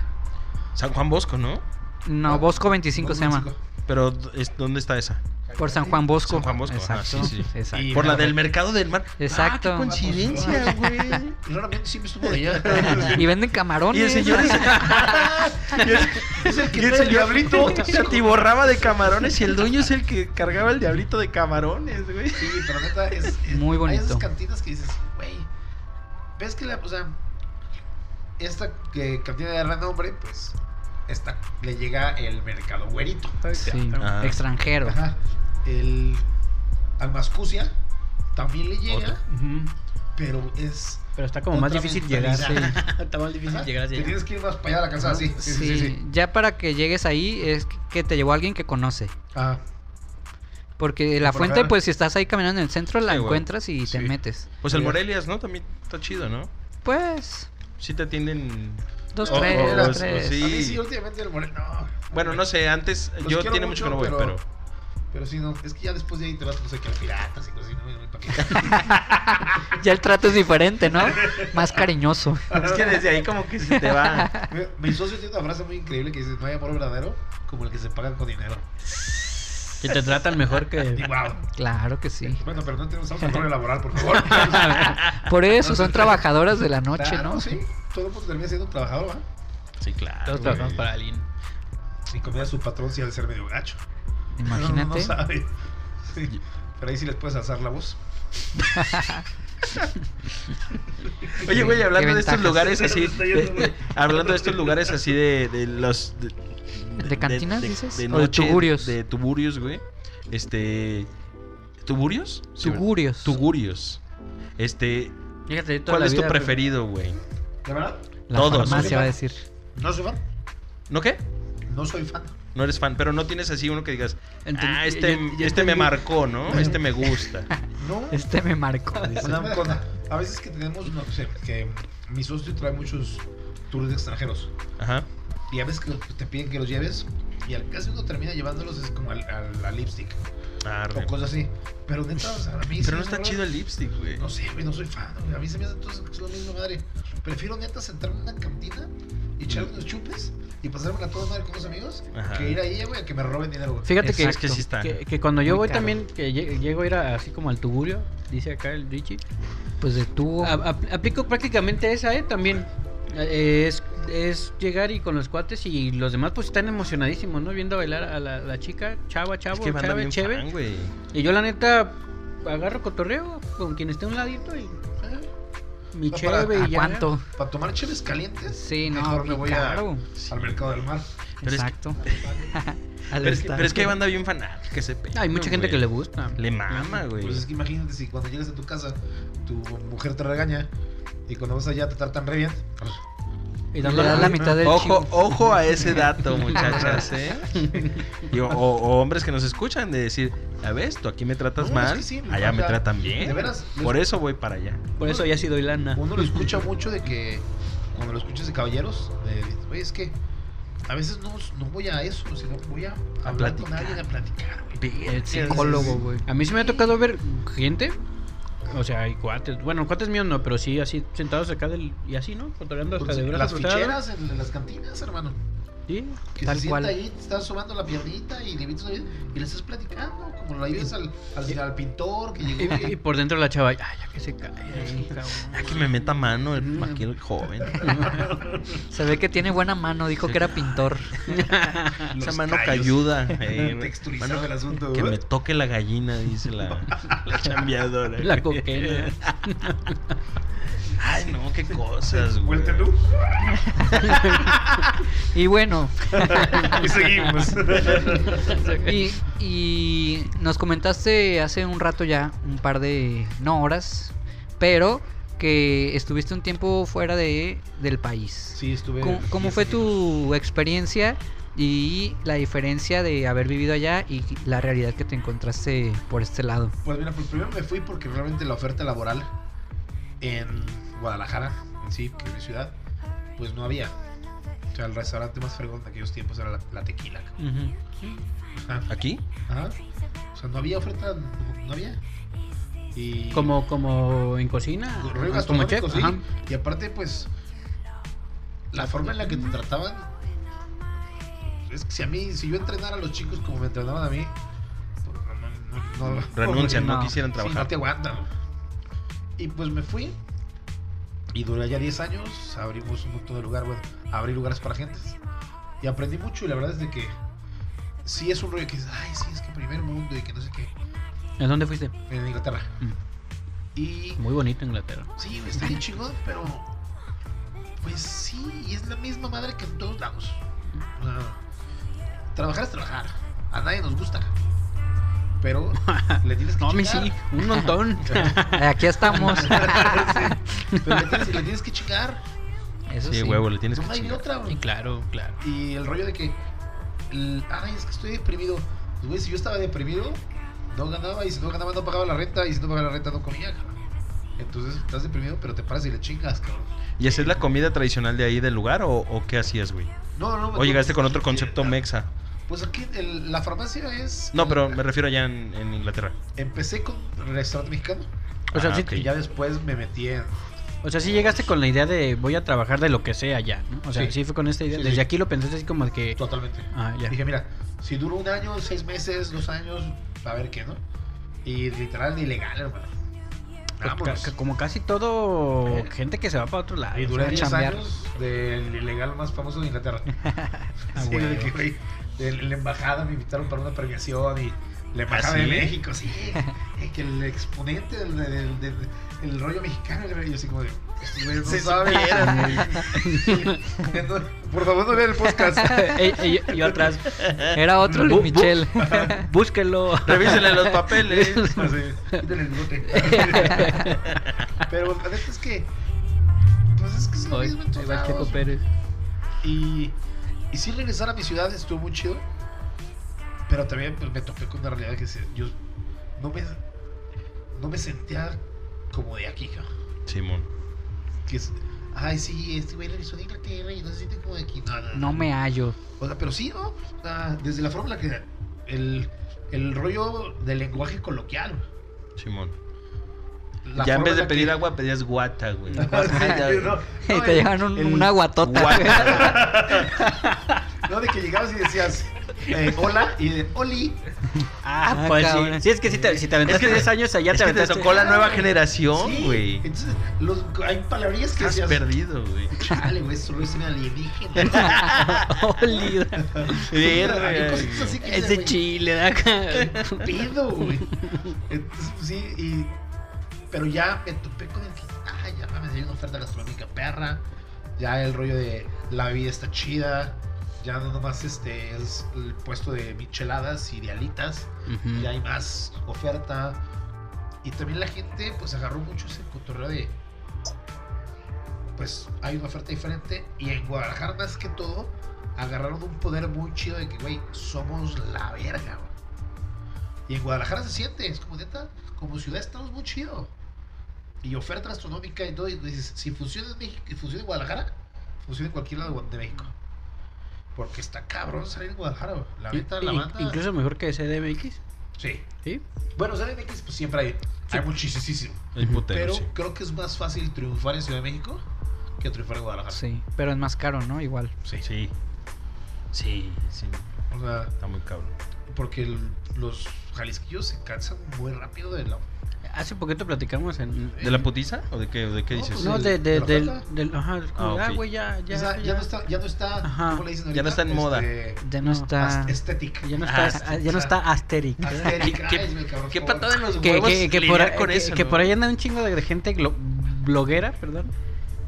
San Juan Bosco, ¿no? No, Bosco 25 se llama. 25. Pero, es- ¿dónde está esa? Por San Juan Bosco. San Juan Bosco, Exacto. sí, sí. exacto. Y- Por la del mercado del mar. Exacto. Ah, qué coincidencia, güey. Y raramente siempre estuvo de allá. Y venden camarones. Y el señor es, y el, Es el que y el el diablito. se atiborraba de camarones y el dueño es el que cargaba el diablito de camarones, güey. Sí, pero neta es, es- Muy Hay bonito. esas cantinas que dices, güey, ves que la, o sea, esta que cantina de renombre, pues, le llega el mercado güerito. Sí, Ajá. extranjero. Ajá. El Almascucia también le llega, pero es Pero está como más difícil llegar. está más difícil Ajá, llegar allá. tienes que ir más para allá a la casa, sí, sí, sí, sí, sí. Ya para que llegues ahí es que te llevó alguien que conoce. Ah, Porque la Por fuente, acá. pues si estás ahí caminando en el centro, la encuentras y te metes. Pues el. Morelias, ¿no? También está chido, ¿no? Pues, Sí te atienden... dos, O- tres, o- dos, o- tres. sí. a mí sí, últimamente el no. Bueno, no sé, antes Los yo tiene mucho que no voy, pero... pero- Pero sí, no, es que ya después de ahí te vas, no sé, que al piratas y cosas así, no. Ya el trato es diferente, ¿no? Más cariñoso. Es que desde ahí como que se te va... Mi- Mi socio tiene una frase muy increíble que dice, no hay amor verdadero como el que se paga con dinero. Que te tratan mejor que. wow. Claro que sí. Bueno, pero no tenemos un horario laboral, por favor. Por eso son trabajadoras de la noche, Claro, ¿no? Sí, todo el mundo termina siendo un trabajador, ¿va? Sí, claro. Todos trabajamos para alguien. Y comida su patrón sí ha de ser medio gacho. No, Imagínate. no sabe. Sí. Pero ahí sí les puedes alzar la voz. Oye, güey, hablando de estos lugares así... De- hablando de estos lugares así de, de los... ¿De cantinas, dices? De ¿O de tugurios? De tuburios, güey. Este... ¿Tuburios? Sí, ¿verdad? Tugurios. Tugurios. Este... Fíjate, yo toda ¿Cuál la es tu preferido, güey? ¿De verdad? La Todos. farmacia va a decir. No soy fan. ¿No qué? No soy fan. No eres fan, pero no tienes así uno que digas, ah, este, este me marcó, ¿no? Este me gusta. No, Este me marcó. a veces que tenemos, no sé, que mi socio trae muchos tours de extranjeros. Ajá. Y a veces que te piden que los lleves y al casi uno termina llevándolos es como al, al- a lipstick Arre. o cosas así. Pero neta, o sea, a mí Pero no está chido el lipstick, güey. No sé, güey, no soy fan. güey. A mí se me hace entonces que es lo mismo, madre. Prefiero neta sentarme en una cantina y echarme unos chupes y pasármela toda madre con unos amigos Ajá. que ir ahí, güey, a que me roben dinero, güey. Fíjate que, Es que sí está. que, que cuando yo Muy voy caro. también, que lle- llego a ir a- así como al tugurio, dice acá el Richie, Pues de tubo. a- aplico prácticamente esa, ¿eh? También. Eh, es, es llegar y con los cuates y los demás pues están emocionadísimos, ¿no? Viendo bailar a la, la chica, chava, chavo, Es que chave, cheve. fan. Y yo la neta agarro cotorreo con quien esté a un ladito y... eh, mi No, para- cheve ¿A y ya. cuánto? Para tomar cheves calientes, Sí, no, mejor me voy a- al mercado del mar. Pero es que- Exacto. Al Pero es, que, pero es que hay banda bien fanática que se pega. Hay mucha gente güey. que le gusta. Le mama, güey. Pues es que imagínate si cuando llegas a tu casa, tu mujer te regaña y cuando vas allá te tratan re bien. Y dando das la mitad del Ojo, chivo. ojo a ese dato, muchachas, ¿eh? Y o, o hombres que nos escuchan de decir, a ver, tú aquí me tratas No, mal, es que sí, allá o me tratan bien. de veras, Por eso voy para allá. Por eso ya sí doy lana. Uno lo escucha mucho de que cuando lo escuchas de caballeros, de, güey, es que a veces no, no voy a eso, sino voy a, hablar con platicar. alguien a platicar, güey. El Psicólogo, güey. A mí sí me ha tocado ver gente, o sea, hay cuates, bueno, cuates míos no, pero sí así sentados acá del y así, ¿no? Cotorreando hasta de las brazos cruzados. ficheras en, en las cantinas, hermano. Sí. Que Tal se cual. sienta ahí, te estás sobando la piernita y le invitas a y le estás platicando, como la ayudas al, al, al pintor que llegó. Y, y por dentro la chava, ay, ya que se cae. Ah, que me meta mano el, Mm. aquí el joven. Se ve que tiene buena mano, dijo que era pintor. Los Esa mano que callos. ayuda. eh, Texturizado mano el asunto, Que me toque la gallina, dice la, la chambeadora. La coquena. Ay, no, qué cosas, güey. Y bueno, y seguimos. y, y nos comentaste hace un rato ya, un par de, no horas, pero que estuviste un tiempo fuera de, del país. Sí, estuve. ¿Cómo, cómo 10 fue tu experiencia y la diferencia de haber vivido allá y la realidad que te encontraste por este lado? Pues mira, pues primero me fui porque realmente la oferta laboral en Guadalajara, en sí, que es mi ciudad, pues no había. O sea, el restaurante más fregón de aquellos tiempos era la, la tequila. Ajá. ¿Aquí? Ajá. O sea, no había oferta, no, no había. Y Como, como en cocina. como chef. sí. ajá. Y aparte, pues, la forma en la que te trataban. Es que si a mí, si yo entrenara a los chicos como me entrenaban a mí, pues, no, no, no, no- Renuncian, no, no. quisieran Sí, trabajar. no te aguantan. Y pues me fui. Y duré ya 10 años. Abrimos un montón de lugares. Bueno, abrí lugares para gentes. Y aprendí mucho. Y la verdad es de que sí es un rollo que dices, ay, sí, es que primer mundo y que no sé qué. ¿En dónde fuiste? En Inglaterra. Mm. Y Muy bonito Inglaterra. sí, está bien chingón, pero pues sí, y es la misma madre que en todos lados. O sea, trabajar es trabajar. A nadie nos gusta. Pero le tienes que No, a mí chingar. sí, un montón. Aquí estamos. Sí. Pero le tienes, le tienes que chingar. Eso Sí, sí. huevo, le tienes No que hay de chingar. otra, güey. claro, claro. Y el rollo de que, el- ay, es que estoy deprimido. Pues, güey, si yo estaba deprimido, no ganaba. Y si no ganaba, no pagaba la renta. Y si no pagaba la renta, no comía, cabrón. Entonces, estás deprimido, pero te paras y le chingas, cabrón. ¿Y esa es la comida tradicional de ahí del lugar o, o qué hacías, güey? No, no, ¿O llegaste con otro concepto mexa? Pues aquí el- la farmacia es. No, pero me refiero allá en, en Inglaterra. Empecé con restaurante mexicano. O sea, Ah, sí. Y ya después me metí en. o sea, sí llegaste con la idea de voy a trabajar de lo que sea ya, ¿no? O sea, sí, Sí. fue con esta idea. Sí, Desde sí. aquí lo pensaste así como de que. Totalmente. Ah, ya. Dije, mira, si duro un año, seis meses, dos años, a ver qué, ¿no? Y literal, ilegal, hermano. Pues, ca- como casi todo Eh. gente que se va para otro lado. Y o duré sea, 10 chambear. años del ilegal más famoso de Inglaterra. Ah, sí, de que, de la embajada me invitaron para una premiación y la embajada ¿Ah, sí? de México, sí. eh, que el exponente del, del- del- del rollo mexicano, y yo así como de, no saben. No, Por favor, no vean el podcast. Ey, yo atrás. Era otro bu- Michel. Búsquenlo. Revísenle los papeles. Así, quítale el bigote. Pero la neta es que, pues es que es lo Ay, mismo en todos lados. Pérez. Y, y sí regresar a mi ciudad estuvo muy chido. Pero también pues, me topé con una realidad que se- yo no me, no me sentía como de aquí, cabrón. Simón. Que es, ay, sí, este güey regresó de Inglaterra y no se siente como de aquí. No, no, No me hallo. O sea, pero sí, ¿no? O sea, desde la forma en la que el, el rollo del lenguaje coloquial. Simón. La ya en vez de pedir que- agua, pedías guata, güey. No, no, Y te llevan un, el- una guatota. Guata. No, de que llegabas y decías, eh, hola, y de, Oli. Ah, Ah, pues sí. cabrón. Sí, es que si te, si te aventaste Es que- 10 años allá es te que te aventaste. tocó la nueva generación, Sí, güey. Entonces, los, hay palabrillas que Estás decías, perdido, güey. chale, güey, solo es un alienígena. Que Es de güey, Chile, ¿da? ¿Qué pedo, güey? Entonces, pues, sí, y... Pero ya me topé con el que, ah, ya mames, hay una oferta gastronómica perra. Ya el rollo de la bebida está chida. Ya no nomás este es el puesto de micheladas y de alitas. Ya hay más oferta. Y también la gente, pues, agarró mucho ese cotorreo de... Pues, hay una oferta diferente. Y en Guadalajara, más que todo, agarraron un poder muy chido de que, güey, somos la verga, güey. Y en Guadalajara se siente, es como neta, como ciudad estamos muy chido. Y oferta gastronómica y todo, y dices, si funciona en México, y funciona en Guadalajara, funciona en cualquier lado de México. Porque está cabrón salir en Guadalajara. La neta, la banda. Incluso mejor que CDMX. Sí. ¿Sí? Bueno, CDMX, pues siempre hay, hay muchísimo. El putero, Pero sí. creo que es más fácil triunfar en Ciudad de México que triunfar en Guadalajara. Sí, pero es más caro, ¿no? Igual. Sí. Sí. Sí, sí. O sea, Está muy cabrón. porque el- los jalisquillos se cansan muy rápido de la. Hace poquito platicamos en. ¿De la putiza? ¿O de qué, o de qué dices? No, de, de, de la del, Ajá, Ah, ah, güey, ya, ya. o sea, ya, no está, ya no está, Ajá. ¿cómo le dicen Ya no está en moda. Este, Ya no, No, está. Aesthetic. Ya no está, Ah, ya no está Asterix. Aesthetic. ¿Qué- Ay, güey, cabrón, ¿Qué por favor. patada en los Que, huevos que, que, por, lidiar con que- eso, que ¿no? por ahí anda un chingo de gente glo- bloguera, perdón,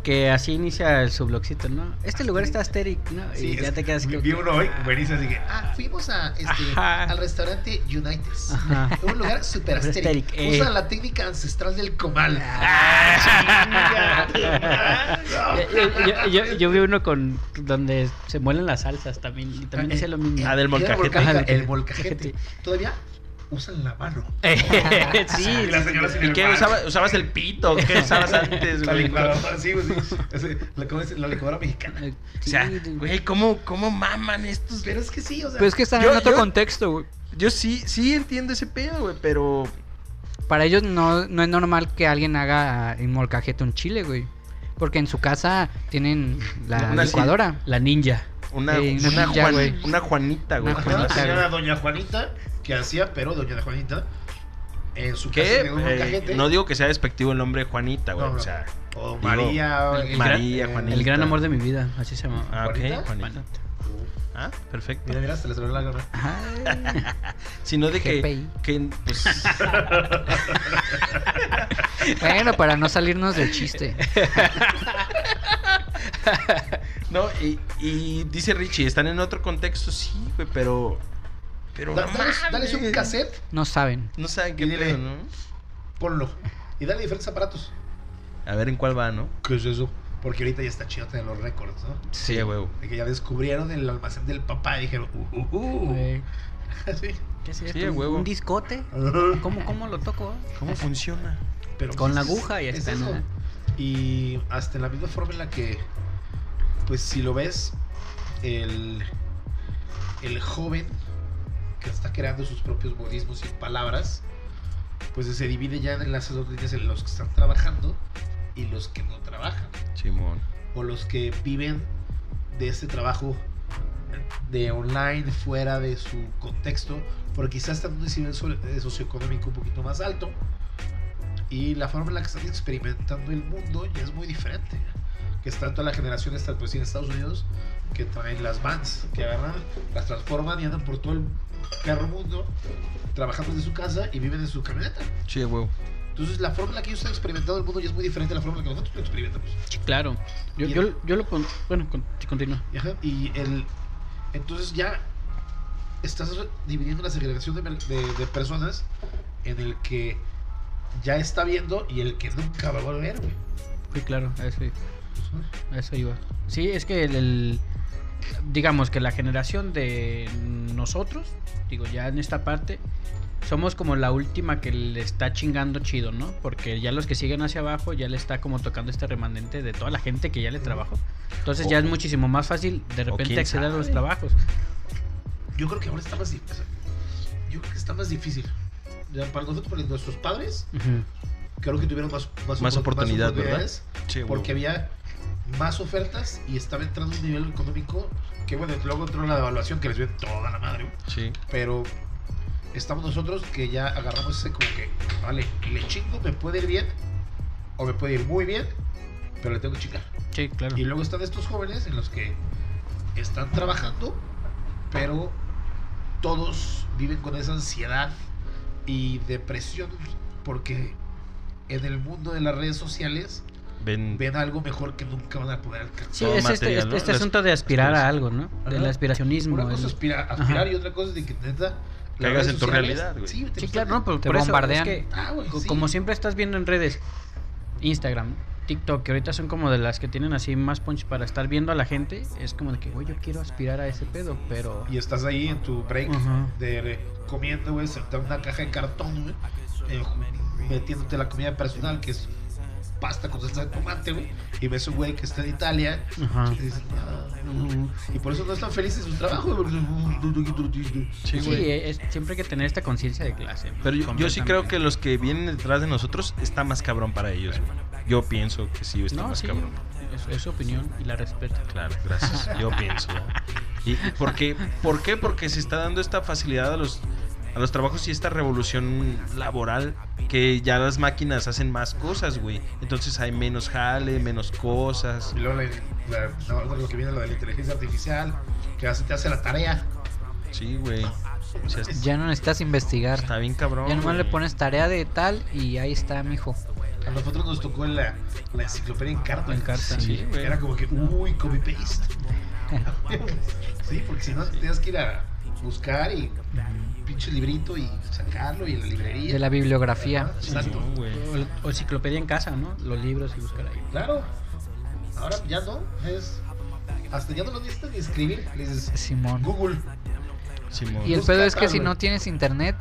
que así inicia su blogcito, ¿no? Este lugar está Asterix, ¿no? Y Sí, ya es- te quedas vi, vi que, uno hoy, ah, buenísimo, así que, ah, fuimos a, este, al restaurante United. Ajá. Un lugar super asteric. eh. Usa la técnica ancestral del comal. Ah. Yo, yo- yo- yo vi uno con donde se muelen las salsas también y también dice lo mismo. Ah, del molcajete. El del molcajete. Todavía usan la mano. sí, Y la señora sin ¿Y el qué? bar. ¿Usaba- ¿Usabas el pito? ¿Qué usabas antes, La güey? licuadora, sí, güey, sí. Ese, la, la licuadora mexicana. Eh, O sea, sí, güey, ¿cómo, ¿cómo maman estos? Pero es que sí, o sea. Pues es que están Yo- en otro yo- contexto, güey. Yo sí, sí entiendo ese pedo, güey, pero... Para ellos no, no es normal que alguien haga en molcajete un chile, güey. Porque en su casa tienen la Una- licuadora. la ninja. Una, Sí, una una, ninja, Juan- güey. una Juanita, güey. Una Ajá, Juanita, tenía güey. una doña Juanita que hacía, pero doña Juanita en su casa Eh, no digo que sea despectivo el nombre Juanita, güey. No, no. O sea, O digo, María. el María, Juanita. El gran amor de mi vida, así se llama. ah, ok, ¿Juanita? Juanita. Ah, perfecto. Mira, mira, se le salió la garra. Ay, Sino de que, que pues, bueno, para no salirnos del chiste. no, y, y dice Richie, están en otro contexto, sí, güey, pero pero Da- no dales, mames. dales un cassette, No saben. No saben qué dile- pedo, ¿no? ponlo. Y dale diferentes aparatos. A ver en cuál va, ¿no? ¿Qué es eso? Porque ahorita ya está chido tener los récords, ¿no? Sí, huevo. De que ya descubrieron el almacén del papá y dijeron, uh, uh, uh. Sí. ¿Qué es esto? huevo. ¿Un discote? ¿Cómo, cómo lo toco? ¿Cómo funciona? Pero Con pues, la aguja y es está, eso. ¿no? Y hasta en la misma forma en la que, pues si lo ves, el, el joven que está creando sus propios modismos y palabras, pues se divide ya en las dos líneas en los que están trabajando y los que no trabajan. Simón. O los que viven de este trabajo de online fuera de su contexto, porque quizás están en un nivel eh, socioeconómico un poquito más alto y la forma en la que están experimentando el mundo ya es muy diferente. Que está toda la generación esta pues en Estados Unidos que traen las vans, que agarran, las transforman y andan por todo el perro mundo trabajando desde su casa y viven en su camioneta. Sí, huevo. Entonces la forma en la que ellos están experimentando el mundo ya es muy diferente a la forma en la que nosotros lo experimentamos. Sí, claro. Yo, yo, el- yo lo pon... Bueno, con- sí, continúa. Y, ajá, y el entonces ya estás dividiendo la segregación de, mer- de- de personas en el que ya está viendo y el que nunca va a volver, güey. Sí, claro, a eso, a eso iba. Sí, es que el, el, digamos que la generación de nosotros, digo, ya en esta parte, somos como la última que le está chingando chido, ¿no? Porque ya los que siguen hacia abajo ya le está como tocando este remanente de toda la gente que ya le trabajó. Entonces ya es muchísimo más fácil de repente acceder a los trabajos. Yo creo que ahora está más difícil. Yo creo que está más difícil. Ya para nosotros, para nuestros padres, creo que tuvieron más, Más oportunidad, ¿verdad? oportunidades, Sí, Porque había más ofertas y estaba entrando un nivel económico que, bueno, luego entró la devaluación que les dio en toda la madre. Sí. Pero estamos nosotros que ya agarramos ese como que, vale, le chingo, me puede ir bien o me puede ir muy bien, pero le tengo que chingar. Sí, claro. Y luego están estos jóvenes en los que están trabajando, pero todos viven con esa ansiedad y depresión porque en el mundo de las redes sociales Ven. ven algo mejor que nunca van a poder alcanzar. Sí, es este, material, este, ¿no? este asunto de aspiraar a algo. ¿no? Del Ajá. aspiracionismo. Una cosa es el- aspira- aspirar Ajá. y otra cosa es de que neta Caigas en tu realidad, güey. Sí, Sí, claro, no, por, Te por eso, bombardean. es que, Ah, co- sí. como siempre estás viendo en redes, Instagram, TikTok, que ahorita son como de las que tienen así más punch para estar viendo a la gente, es como de que, güey, yo quiero aspirar a ese pedo, pero... Y estás ahí en tu break Ajá. de comiendo, güey, sentado en una caja de cartón, güey, eh, metiéndote la comida personal, que es pasta con salsa de tomate, güey, y ves un güey que está en Italia, Ajá. y dices, "Ah, no". Ujú. y por eso no están felices en su trabajo, güey, Sí, Sí, güey. es- siempre hay que tener esta conciencia de clase. Pero yo, yo sí creo que los que vienen detrás de nosotros está más cabrón para ellos, güey. Yo pienso que sí está No, más sí, cabrón. es, es su opinión y la respeto. Claro, gracias. Yo pienso. ¿Y por qué? ¿Por qué? Porque se está dando esta facilidad a los, a los trabajos y esta revolución laboral que ya las máquinas hacen más cosas, güey. Entonces hay menos jale, menos cosas. Y luego la- la- lo que viene lo de la inteligencia artificial, que hace, te hace la tarea. Sí, güey. O sea, Ya no necesitas investigar. está bien cabrón. Ya nomás le güey. pones tarea de tal y ahí está, mijo. A nosotros nos tocó en la, la enciclopedia en carta. En carta. Sí, güey. Era como que, uy, copy paste. sí, porque si no tenías que ir a buscar y pinche librito y sacarlo y en la librería. De la bibliografía. Exacto. O, o enciclopedia en casa, ¿no? Los libros y buscar ahí. Claro. Ahora ya no. Es. Hasta ya no lo necesitas ni escribir. Le dices Simón. Google. Simón. Y el pedo es que si no tienes internet,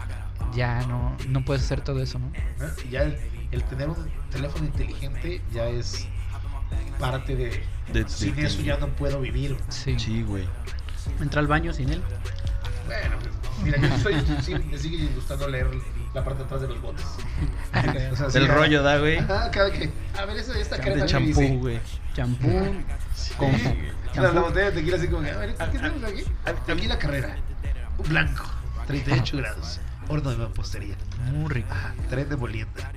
ya no, no puedes hacer todo eso, ¿no? ¿eh? Y Ya el, el tener un teléfono inteligente ya es parte de. De- sin eso ya no puedo vivir. Sí. Sí, güey. Entra al baño sin él. Bueno, pues, mira, yo soy. sí, me sigue gustando leer la parte de atrás de los botes. O sea, sí, El ya- rollo, da, güey. Ajá, cada que. A ver, esa, esta crema De champú, güey. Champú. con La, botella de tequila así como que, a ver, ¿qué tenemos aquí? Aquí la carrera. Un blanco, 38 grados. Horno de mampostería. Muy rico. Ah, tren de molienda.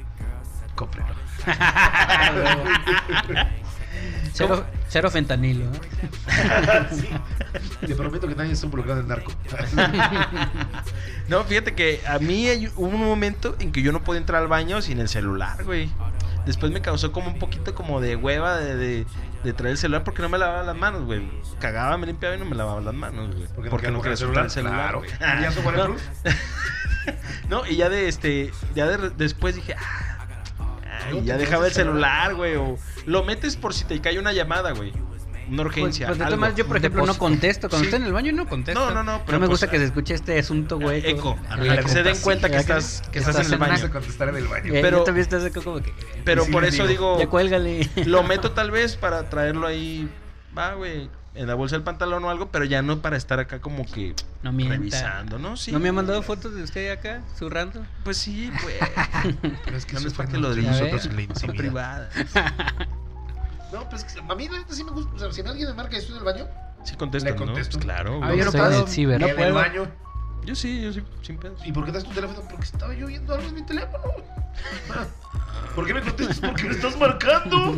Cómprelo. Cero, cero fentanilo. ¿no? Sí. Te prometo que nadie está involucrado en narco. No, fíjate que a mí hay hubo un momento en que yo no podía entrar al baño sin el celular, güey. Después me causó como un poquito como de hueva de, de, de traer el celular porque no me lavaba las manos, güey. Cagaba, me limpiaba y no me lavaba las manos, güey. Porque, Porque no quería soltar el celular, Claro. güey. ¿Ya waterproof? No, y ya de este, ya de, después dije, ah, ay, ya dejaba el celular, güey. O lo metes por si te cae una llamada, güey. Una Pues, urgencia. pues de algo. yo por ejemplo no contesto. Cuando Sí. estoy en el baño no contesto. No, no, no, pero No me pues, gusta que se escuche este asunto, güey. Eco, para que se den cuenta que ¿verdad que estás, que estás estás en el baño. Contestar en el baño. Eh, pero- yo también estás acá como que. Pero Sí, por eso digo. digo, Ya cuélgale. lo meto tal vez para traerlo ahí, va, güey, en la bolsa del pantalón o algo, pero ya no para estar acá como que No revisando, ¿no? Sí. ¿No me ha mandado fotos de usted acá, zurrando? Pues sí, pues. Pero es que No es para que lo en la Son privadas. No, pues es que a mí la neta sí me gusta. O sea, si alguien me marca y estoy en el baño, Sí contesto. Pues claro. Ah, yo no puedo. ciber. No en el puedo. baño. Yo sí, yo sí, sin pedos. ¿Y por qué das tu teléfono? Porque estaba yo viendo algo en mi teléfono. ¿Por qué me contestas? Porque me estás marcando.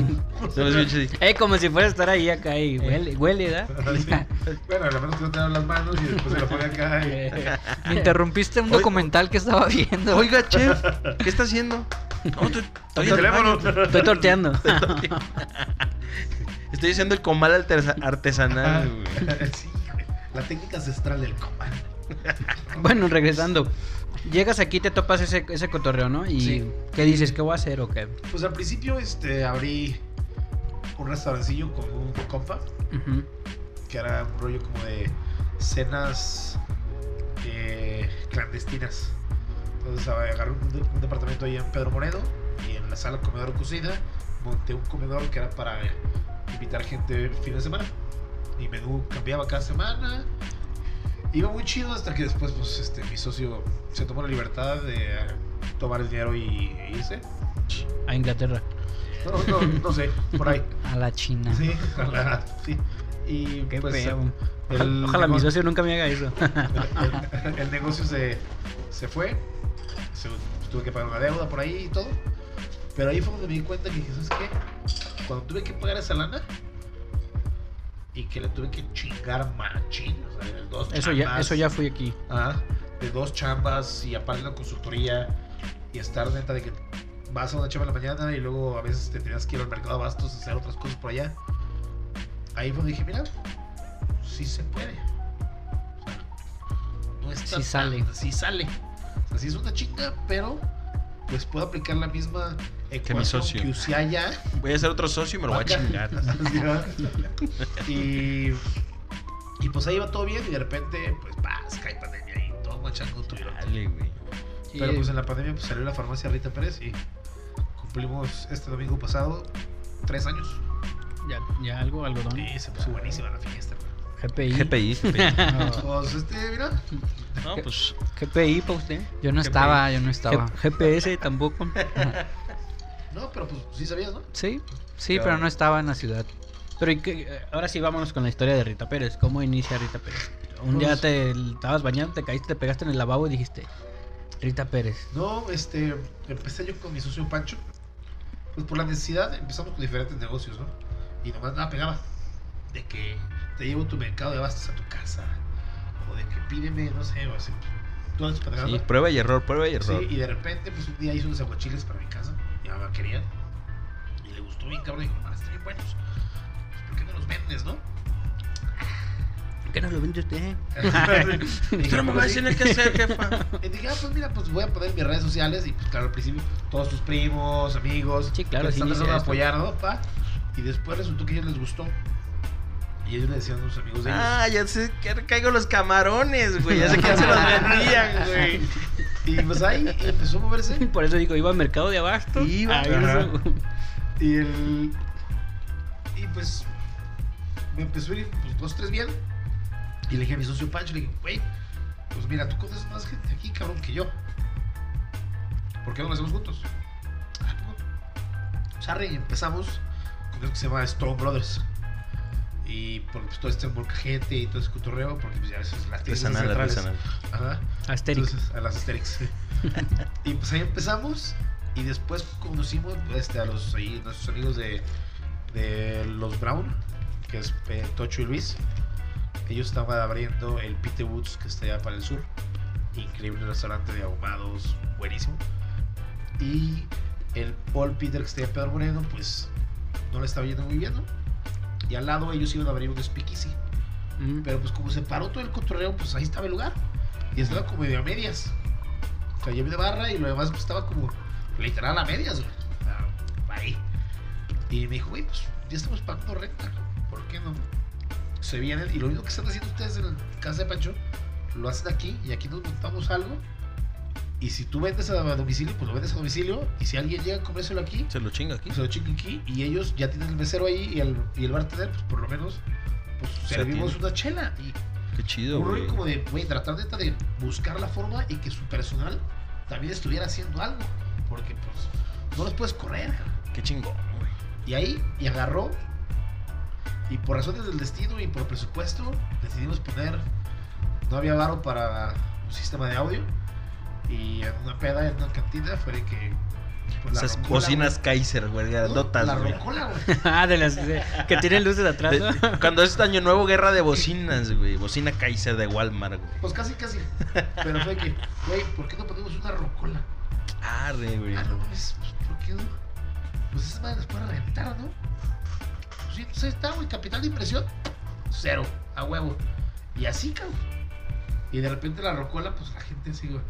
Eh, como si fuera a estar ahí acá y huele, huele, ¿verdad? Sí. Bueno, a lo menos que no te dan las manos y después se lo pone acá. y- Eh, Me interrumpiste un documental que estaba viendo. Oiga, chef, ¿qué está haciendo? No, estoy, estoy el teléfono. Estoy torteando. Estoy haciendo el comal artesa- artesanal, güey. Sí, güey. La técnica ancestral del comando. Bueno, regresando. Llegas aquí, te topas ese, ese cotorreo, ¿no? Y Sí. ¿qué dices? ¿Qué voy a hacer o qué? Pues al principio este, abrí un restaurancillo con un compa Ujú. que era un rollo como de cenas eh, clandestinas. Entonces agarré un, de- un departamento ahí en Pedro Moreno y en la sala comedor cocina monté un comedor que era para invitar gente el fin de semana. Mi menú cambiaba cada semana. Iba muy chido hasta que después pues, este, mi socio se tomó la libertad de tomar el dinero y e irse. A Inglaterra. No, no, no sé, por ahí. A la China. Sí, la- sí. Y Qué pues, feo. el Ojalá mi socio nunca me haga eso. el, el- el negocio se, se fue. Se- tuve que pagar una deuda por ahí y todo. Pero ahí fue donde me di cuenta que dije, ¿sabes qué? Cuando tuve que pagar esa lana y que le tuve que chingar machín, o sea, de dos Eso ya, eso ya fui aquí. ajá, de dos chambas y aparte la consultoría y estar neta de que vas a una chamba en la mañana y luego a veces te tenías que ir al mercado de abastos a hacer otras cosas por allá. Ahí fue dije, mira, sí se puede. O sea, no está Sí sale. sí sale. O sea, sí es una chinga, pero pues puedo aplicar la misma mi ecuación socio. que usé allá. Voy a hacer otro socio y me lo voy a chingar. Va. y, y pues ahí iba todo bien y de repente, pues, paz, cae pandemia y todo machando tuvieron. Dale, güey. Pero pues en la pandemia pues, salió la farmacia Rita Pérez y cumplimos este domingo pasado tres años. Ya, ya algo, algodón. Y se puso buenísima la fiesta. GPI. GPI, GPI. Pues este, mira, No, pues GPI para usted. Yo no GPI. estaba, yo no estaba. G- GPS tampoco. No, pero pues sí sabías, ¿no? Sí, sí, Claro. pero no estaba en la ciudad. Pero ¿y qué? ahora sí vámonos con la historia de Rita Pérez. ¿Cómo inicia Rita Pérez? Un día Pues- te estabas bañando, te caíste, te pegaste en el lavabo y dijiste, Rita Pérez. No, este, empecé yo con mi socio Pancho. Pues por la necesidad empezamos con diferentes negocios, ¿no? Y nomás nada pegaba. De que te llevo tu mercado de abastos a tu casa. O de que pídeme, no sé, o así. Pendejadas, sí, ¿no? prueba y error, prueba y Sí, error. y de repente, pues un día hizo unos aguachiles para mi casa. Mi mamá quería. Y le gustó bien, cabrón. Y dijo, ah, están bien buenos. Pues, ¿por qué no los vendes, no? ¿Qué nos lo vende usted? Tú no me "Pues, vas a sí". decir qué hacer, jefa. Y dije, ah, pues mira, pues voy a poner mis redes sociales. Y pues claro, al principio, todos tus primos, amigos. Sí, claro, que sí están de esto. apoyar, ¿no? Pa? Y después resultó que a ellos les gustó. Y ellos le decían a sus amigos de ellos. Ah, ya sé que caigo los camarones, güey. Ya sé quién se los vendían, güey. Y pues ahí empezó a moverse. Por eso digo, iba al mercado de abasto. Iba, eso- Y el. Y pues. Me empezó a ir pues, dos, tres bien. Y le dije a mi socio Pancho, le dije, güey, pues mira, tú conoces más gente aquí, cabrón, que yo. ¿Por qué no lo hacemos juntos? Ah. Sarre, y empezamos con eso que se llama Stone Brothers. Y por pues, todo este molcajete y todo ese cotorreo, porque pues ya eso es las tiendas Artesanal, centrales. artesanal. Ajá. Asterix. Entonces, a las Asterix. y pues ahí empezamos. Y después conocimos este, a los ahí, nuestros amigos de, de los Brown, que es eh, Tocho y Luis. Ellos estaban abriendo el Pete Woods, que está allá para el sur. Increíble restaurante de ahumados, buenísimo. Y el Paul Peter, que está allá en Pedro Moreno, pues no le estaba yendo muy bien, ¿no? Y al lado ellos iban a abrir un speakeasy. Mm. Pero pues como se paró todo el cotorreo, pues ahí estaba el lugar. Y estaba como medio a medias. O sea, yo de barra y lo demás pues, estaba como literal a medias, güey. Ahí. Y me dijo, güey, pues ya estamos pagando renta. ¿Por qué no? Se vienen y lo único que están haciendo ustedes en la casa de Pancho, lo hacen aquí y aquí nos montamos algo. Y si tú vendes a domicilio, pues lo vendes a domicilio. Y si alguien llega a comérselo aquí, Se lo chinga aquí. pues se lo chingan aquí. Y ellos ya tienen el mesero ahí y el, y el bartender, pues por lo menos, pues Se servimos atiende. una chela. Y Qué chido, un güey. como de, güey, tratar neta de buscar la forma y que su personal también estuviera haciendo algo. Porque, pues, no los puedes correr. Qué chingón, güey. Y ahí, y agarró. Y por razones del destino y por presupuesto, decidimos poner. No había varo para un sistema de audio. Y en una peda, en una cantina, fue de que. pues, Esas rocola, bocinas Kaiser, güey, No, La güey. rocola, güey. ah, de las de- que tienen luces atrás, De- ¿no? Cuando es año nuevo, guerra de bocinas, güey. Bocina Kaiser de Walmart, güey. Pues casi, casi. Pero fue que, güey, ¿por qué no ponemos una rocola? Arre, güey. Ah, no mames, pues, ¿por qué no? Pues esas madres las pueden rentar, ¿no? Pues sí, pues ahí está, güey, capital de impresión, cero, a huevo. Y así, cabrón. Y de repente la rocola, pues la gente así, güey,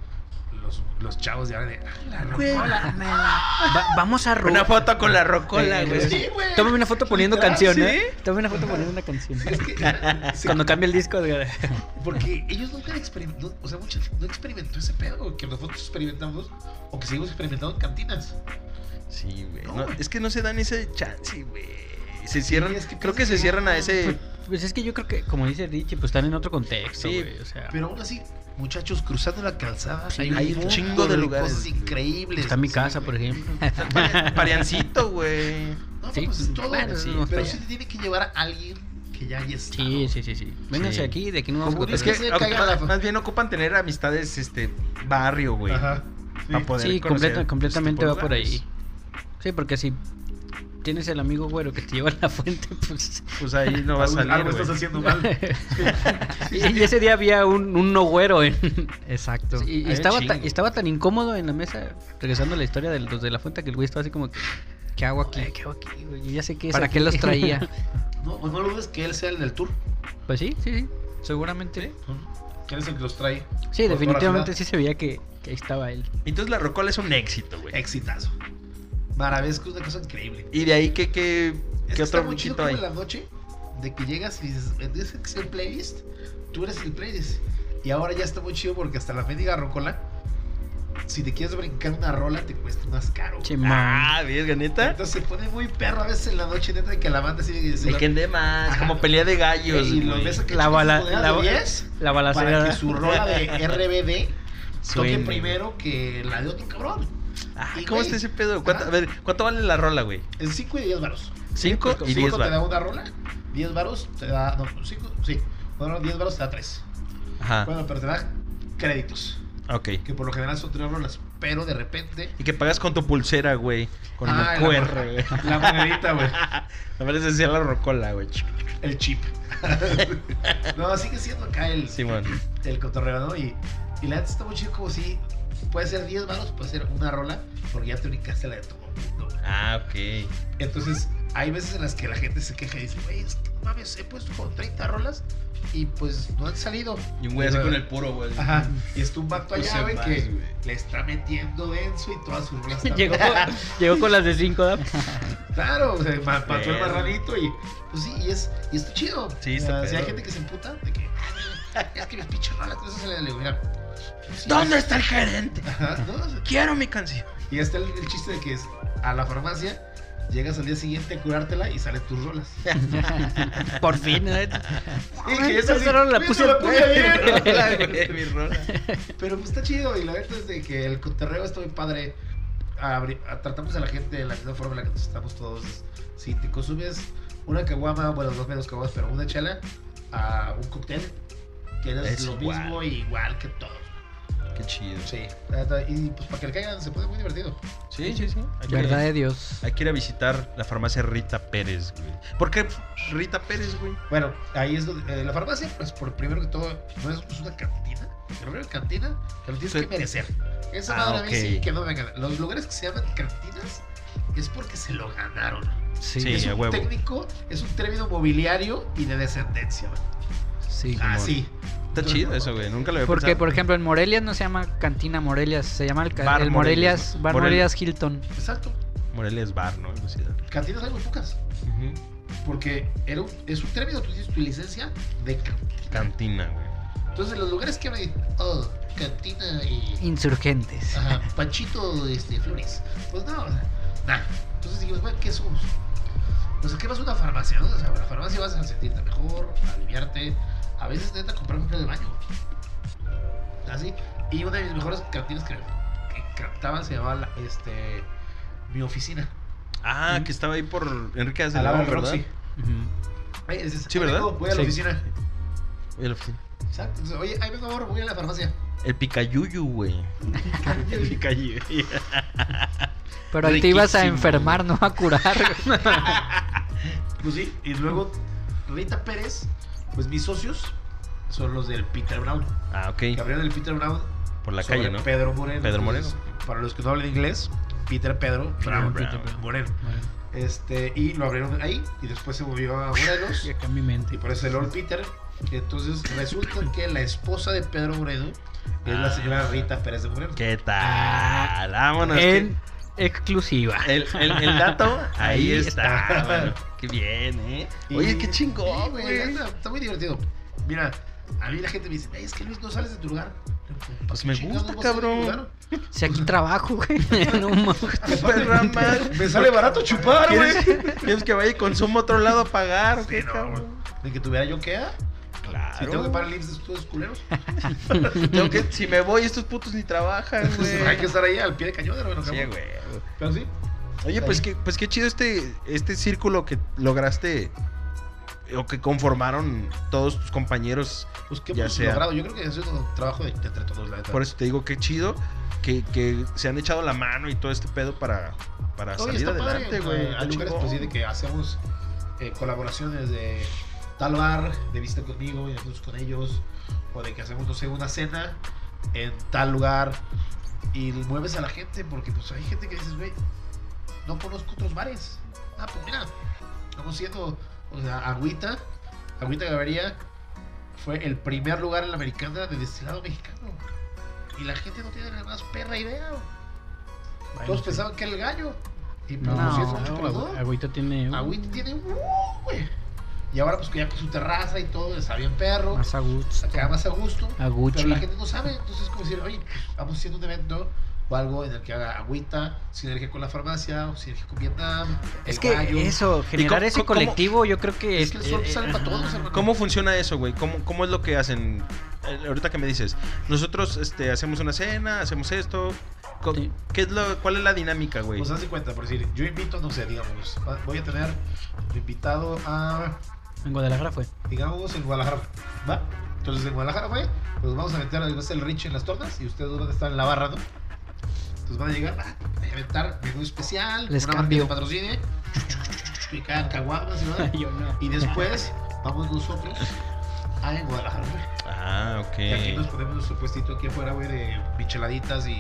los, los chavos ya de. "Ah, la Güey. rocola". Va- vamos a ro- Una foto con la rocola, Eh, güey. Sí, güey. Tómame una foto poniendo canción, ¿sí? ¿eh? Tómame una foto poniendo una canción. Es que, sí, Cuando cambia el disco, de- Porque ellos nunca experimentó, o sea, mucha no experimentó ese pedo que nosotros experimentamos o que seguimos experimentando en cantinas. Sí, güey. No, No, güey. es que no se dan ese chance, güey. Se cierran, es que creo que piensas se que- cierran a ese... Pues es que yo creo que, como dice Richie, pues están en otro contexto, Sí, güey. O sea, Pero aún así, muchachos, cruzando la calzada, Sí, hay un chingo de lugares. Cosas increíbles. está mi casa, por ejemplo. Pari- Pariancito, güey. No, Sí, pues es todo. bueno, sí, pero para sí te tiene que llevar a alguien que ya haya estado. Sí, sí, sí, sí. Vénganse Sí. aquí, de aquí no vamos a Es que se la- más bien ocupan tener amistades, este, barrio, güey. Ajá. Para Sí. poder Sí, completa- ese completamente va por ahí. Sí, porque si tienes el amigo güero que te lleva a la fuente, pues... Pues ahí no va a salir, Algo güey. estás haciendo mal. y, y ese día había un, un no güero en... Exacto. y, estaba, estaba tan incómodo en la mesa, regresando a la historia de los de la fuente, que el güey estaba así como que... ¿Qué hago aquí? "Ay, ¿Qué hago aquí, güey? Yo ya sé qué es ¿Para aquí". qué los traía? No, pues no lo dudes que él sea el del tour. pues sí, sí, sí. Seguramente. Que él es el que los trae. Sí, definitivamente sí se veía que, que ahí estaba él. Entonces la rocola es un éxito, güey. Exitazo. Maravesco es una cosa increíble. Y de ahí, ¿qué, qué, Es qué que está otro muy chido bichito como hay? en la noche de que llegas y dices, tienes que ser playlist, tú eres el playlist. Y ahora ya está muy chido porque hasta la mendiga rocola, si te quieres brincar una rola, te cuesta más caro. Che, Ah, ¿ves, neta? Entonces se pone muy perro a veces en la noche, neta, de que la banda sigue Se quede más, Ajá. como pelea de gallos, y lo ves a que La la bala- la- de 10 La para balacera. que su rola de RBD toque primero que la de otro cabrón. Ah, ¿Cómo güey, está ese pedo? ¿Cuánto, a ver, ¿cuánto vale la rola, güey? Es 5 y 10 varos. ¿Cinco y Cinco diez te da varos? una rola, 10 varos te da. No, 5, sí. Bueno, 10 varos te da 3. Ajá, Bueno, pero te da créditos. ok. Que por lo general son 3 rolas. Pero de repente. Y que pagas con tu pulsera, güey. Con Ah, el la QR, güey. La monedita, güey. Me parece decir la rocola, güey. El chip. no, sigue siendo acá el, Simón. el cotorreo, ¿no? Y, y la neta está muy chido como si. Puede ser 10 varos, puede ser una rola. Porque ya te brincaste la de todo el mundo. Ah, ok. Entonces, hay veces en las que la gente se queja y dice, güey, es que no mames, he puesto como 30 rolas y pues no han salido. Y un güey así con el puro, güey. Ajá. Y está un vato Puse allá, güey, que güey. le está metiendo denso y todas sus rolas llegó, con, llegó con las de 5, Claro, o sea, ma- mató el marranito y pues sí, y es, y está chido. Sí, O está sea, Si hay gente que se emputa de que "Ay, es que mis pinches rolas, eso se le mira. Sí, ¿Dónde es- está el gerente? Quiero mi canción. y está el, el chiste de que es a la farmacia, llegas al día siguiente a curártela y salen tus rolas. Por fin, ¿eh? Y que esa rola la "Güey, puse la puse ayer". Mi rola, güey, mi rola. Pero pues está chido y la verdad es de que el cotorreo está muy padre. A- tratamos a la gente de la misma forma en la que nos estamos todos. Si te consumes una caguama, bueno, dos menos caguamas, pero una chela, a un cóctel, tienes Es lo igual. mismo y igual que todos. Qué chido. Sí, y pues para que le caigan se pone muy divertido. Sí, sí, sí. Hay Verdad de Dios. Hay que ir a visitar la farmacia Rita Pérez, güey. ¿Por qué Rita Pérez, güey? Bueno, ahí es donde. eh, la farmacia, pues por primero que todo, no es, es una cantina. Primero cantina, que lo tienes Sí. que merecer. Esa Ah, madre a mí sí que no me vengan. Los lugares que se llaman cantinas es porque se lo ganaron. Sí, Sí. es un huevo. técnico, es un término mobiliario y de descendencia. güey. sí. Ah, sí. Está chido eso, güey. Nunca lo había Porque, pensado. por ejemplo, en Morelia no se llama Cantina Morelia, se llama el, ca- Bar el Morelia, Morelias. Bar Morelia. Morelias Hilton. Exacto. Morelia es bar, ¿no? Algo así. Cantinas hay muy pocas. Ujú. Porque era un- es un término, tú tienes tu licencia de cantina. Cantina, güey. Entonces, los lugares que hablan, oh, cantina y. Insurgentes. Ajá, Panchito este, Flores. Pues no, nada. Entonces dijimos, bueno, ¿qué somos? Pues aquí vas a una farmacia, ¿no? O sea, a la farmacia vas a sentirte mejor, a aliviarte. A veces neta comprar un de baño. Así. Y una de mis mejores cantinas que, que captaban se llamaba la- este, mi oficina. Ah, Mm. que estaba ahí por Enrique Al lado Azelado, del ¿verdad? Roxy. Dices, Sí, "Ahí ¿verdad? vengo, Voy a la Sí. oficina. Oye, la oficina. Exacto. Entonces, Oye, ahí vengo ahora, voy a la farmacia. El picayuyu, güey. El picayuyu. Pero ahí te ibas a enfermar, no a curar. Pues sí, y luego Rita Pérez, pues mis socios son los del Peter Brown. Ah, ok. Que abrieron el Peter Brown Por la sobre calle, ¿no? Pedro Moreno. Pedro Moreno. Entonces, para los que no hablan inglés, Peter Pedro Brown, Brown. Peter Moreno. Este, y lo abrieron ahí y después se movió a Morelos. Y acá en mi mente. Y por eso el Old Peter Entonces resulta que la esposa de Pedro Moreno es la Ah. señora Rita Pérez de Moreno. ¿Qué tal? Vámonos. que exclusiva. el, el, el dato ahí, Ahí está. está. Qué bien, ¿eh? Y- Oye, qué chingón, güey, güey. Está, está muy divertido. Mira, a mí la gente me dice, "Ey, es que Luis no sales de tu lugar. Pues me gusta, no cabrón. Si aquí trabajo, güey. No mames. Me sale barato chupar, güey. ¿Quieres, quieres que vaya y consuma a otro lado a pagar? Sí, no, cabrón? De que tuviera yo que, Claro. si tengo que pagar el IMSS de estos culeros, Tengo que- si me voy, estos putos ni trabajan, güey. hay que estar ahí al pie de cañón, hermano. Sí, güey. Pero sí, Oye, pues qué, pues qué chido este, este círculo que lograste o que conformaron todos tus compañeros. pues qué Ya sea. logrado. Yo creo que es un trabajo de, de entre todos, la neta. Por eso te digo, qué chido que, que se han echado la mano y todo este pedo para, para Oye, salir adelante, güey. Hay lugares pues, sí, de que hacemos eh, colaboraciones de tal bar, de visita conmigo y nosotros con ellos. O de que hacemos, no sé, una cena en tal lugar y mueves a la gente porque pues hay gente que dices, güey, no conozco otros bares. Ah, pues mira, estamos siendo, o sea, Agüita, Agüita Gaviria fue el primer lugar en la americana de destilado mexicano. Y la gente no tiene la más perra idea. Bueno, Todos sí. pensaban que era el gallo. Y No, pues, no, pero no. Agüita tiene. Agüita tiene güey. Y ahora pues que ya con su terraza y todo, está bien perro. Más a gusto. Más a gusto. A Gucci. Pero la gente no sabe. Entonces es como decir, oye, pues, vamos haciendo un evento o algo en el que haga agüita, sinergia con la farmacia, o sinergia con Vietnam. Es que eso, generar cómo- ese cómo- colectivo, yo creo que Es que el sol eh, sale para ajá. todos, hermano. ¿Cómo funciona eso, güey? ¿Cómo, ¿Cómo es lo que hacen? Eh, ahorita que me dices, nosotros este, hacemos una cena, hacemos esto. Sí. ¿Qué es lo, ¿Cuál es la dinámica, güey? Pues haz de cuenta, por decir, yo invito, no sé, digamos, voy a tener invitado a En Guadalajara fue. digamos, en Guadalajara. ¿Va? Entonces en Guadalajara fue, pues vamos a meter a el Rich en las tornas y ustedes van a estar en la barra, ¿no? Entonces van a llegar, ah, a aventar menú especial, Les una marca cambio. que patrocine, y caen caguamas va. Yo no. Y después vamos nosotros a en Guadalajara, güey. Ah, ok. Y aquí nos ponemos nuestro puestito aquí afuera, güey, de micheladitas y,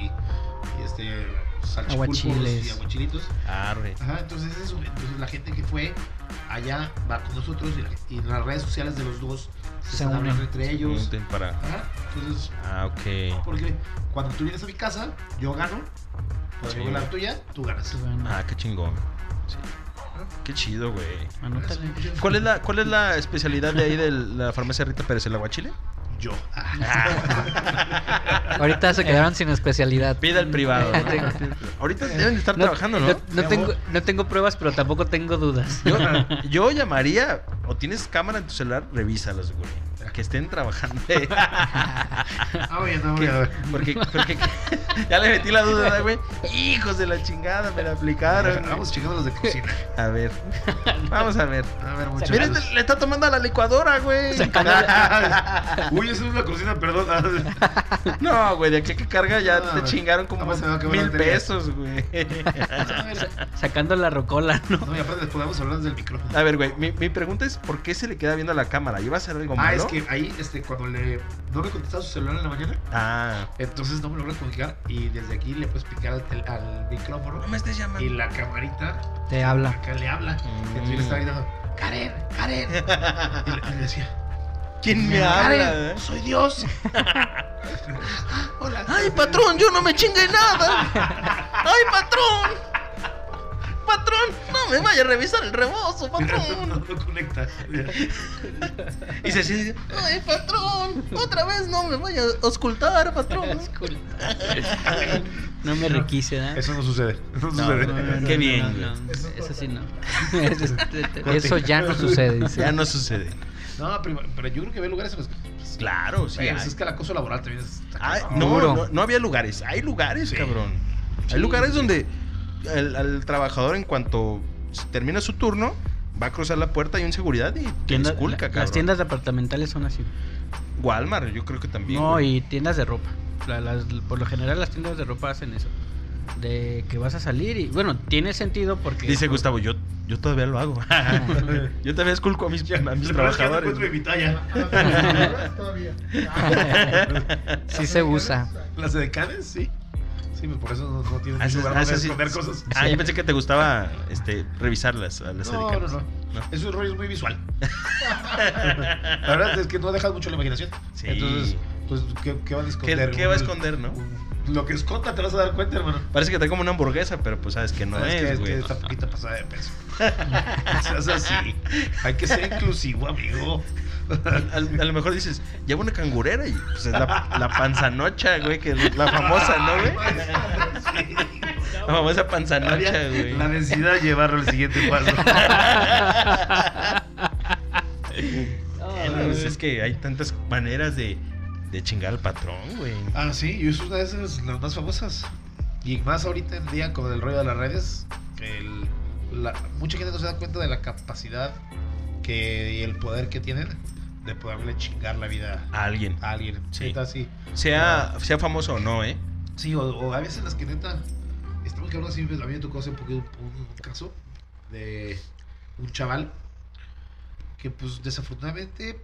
y este salchipulpos Aguachiles. y aguachilitos. Arre. Ajá, entonces eso, entonces la gente que fue allá va con nosotros y, la- y las redes sociales de los dos se, Se unen. entre ellos. Junten para. Ajá, entonces, Ah, ok. porque cuando tú vienes a mi casa, yo gano. Cuando Sí. yo la tuya, tú ganas. Ah, qué chingón. Sí. Qué chido, güey. ¿Cuál es la, cuál es la especialidad de ahí de la farmacia Rita Pérez? ¿El aguachile? Yo. Ah, Ahorita se quedaron sin especialidad. Pida el privado. ¿no? Ahorita deben de estar trabajando, ¿no? No, no tengo, no tengo pruebas, pero tampoco tengo dudas. Yo, yo llamaría, o tienes cámara en tu celular, revísalos, güey. Que estén trabajando. ah, no, voy a ver. porque, porque ya le metí la duda, ¿no, güey. Hijos de la chingada, me la aplicaron. Vamos checando los de cocina. A ver. Vamos a ver. A ver, muchachos. Mira, le está tomando a la licuadora, güey. Uy, eso es una cocina, perdón. No, güey, de aquí a que carga ya No, te chingaron como Vamos a a mil pesos, güey. A Sacando la rocola, ¿no? No, y aparte les podemos hablar desde el micrófono. A ver, güey, mi, mi pregunta es: ¿por qué se le queda viendo a la cámara? ¿Iba a ser algo Ah, malo? es que ahí, este, cuando le. No me contestaba su celular en la mañana. Ah. Entonces no me logra comunicar. Y desde aquí le puedes picar al, tel- al micrófono. No me estés llamando. Y la camarita Te habla. acá le habla. Mm. Entonces yo le estaba gritando: ¡Karen! ¡Karen! Y le, y le decía: ¿Quién me habla? ¡Karen! eh? ¡Soy Dios! Hola. ¡Ay, patrón! ¡Yo no me chingué nada! ¡Ay, patrón! ¡Patrón! ¡No me vaya a revisar el rebozo, No, patrón! no conecta. Y se siente: ¡Ay, patrón! ¡Otra vez no me vaya a auscultar, patrón! No me requise, ¿eh? Eso no sucede. No, No, sucede. no, no. Qué bien, no, no, eso sí no. Eso es- Eso ya no sucede, dice. Ya no sucede. No, pero, pero yo creo que ve lugares en los que. pues, Claro, sí. Hay. es que el acoso laboral también es. no, no, no había lugares. Hay lugares, Sí. cabrón. Sí. Hay lugares donde el, al trabajador, en cuanto termina su turno, va a cruzar la puerta y un seguridad y te Tienda- disculpa, la- cabrón. las tiendas departamentales son así. Walmart, yo creo que también. No, güey. y tiendas de ropa. La- las- por lo general las tiendas de ropa hacen eso. De que vas a salir y bueno, tiene sentido porque Dice Gustavo, yo, yo todavía lo hago. yo todavía esculco a mis, a mis trabajadores. mi. Todavía. Sí se usa. Las de Canes, sí. Sí, pues por eso no, no tienen Ah, mucho ese- lugar ah, sí. esconder cosas. Ah, yo pensé que te gustaba este, revisarlas a las No, no, no. No. Eso rollo es muy visual. la verdad es que no dejas mucho la imaginación. Sí. Entonces, pues, ¿qué, qué van a ¿Qué, esconder? qué va a Un- esconder, no? Lo que esconda te vas a dar cuenta, hermano. Parece que trae como una hamburguesa, pero pues sabes que no Sabes que es, güey. que está poquito pasada de peso. Así. Hay que ser inclusivo, amigo. A, a lo mejor dices, lleva una cangurera y pues es la, la panzanocha, güey, que es la famosa, ¿no, güey? La famosa panzanocha, güey. La necesidad de llevarlo al siguiente paso. Pues es que hay tantas maneras de, de chingar al patrón, güey. Ah, sí, y es una de esas las más famosas. Y más ahorita en día con el rollo de las redes, que el- la- mucha gente no se da cuenta de la capacidad que, y el poder que tienen de poderle chingar la vida A alguien. a alguien. Sí. Neta, sí. Sea, sea famoso o no, ¿eh? Sí, o, o a veces las que neta. Estamos hablando así, a mí me tocó hace un poquito un, un caso de un chaval que, pues, desafortunadamente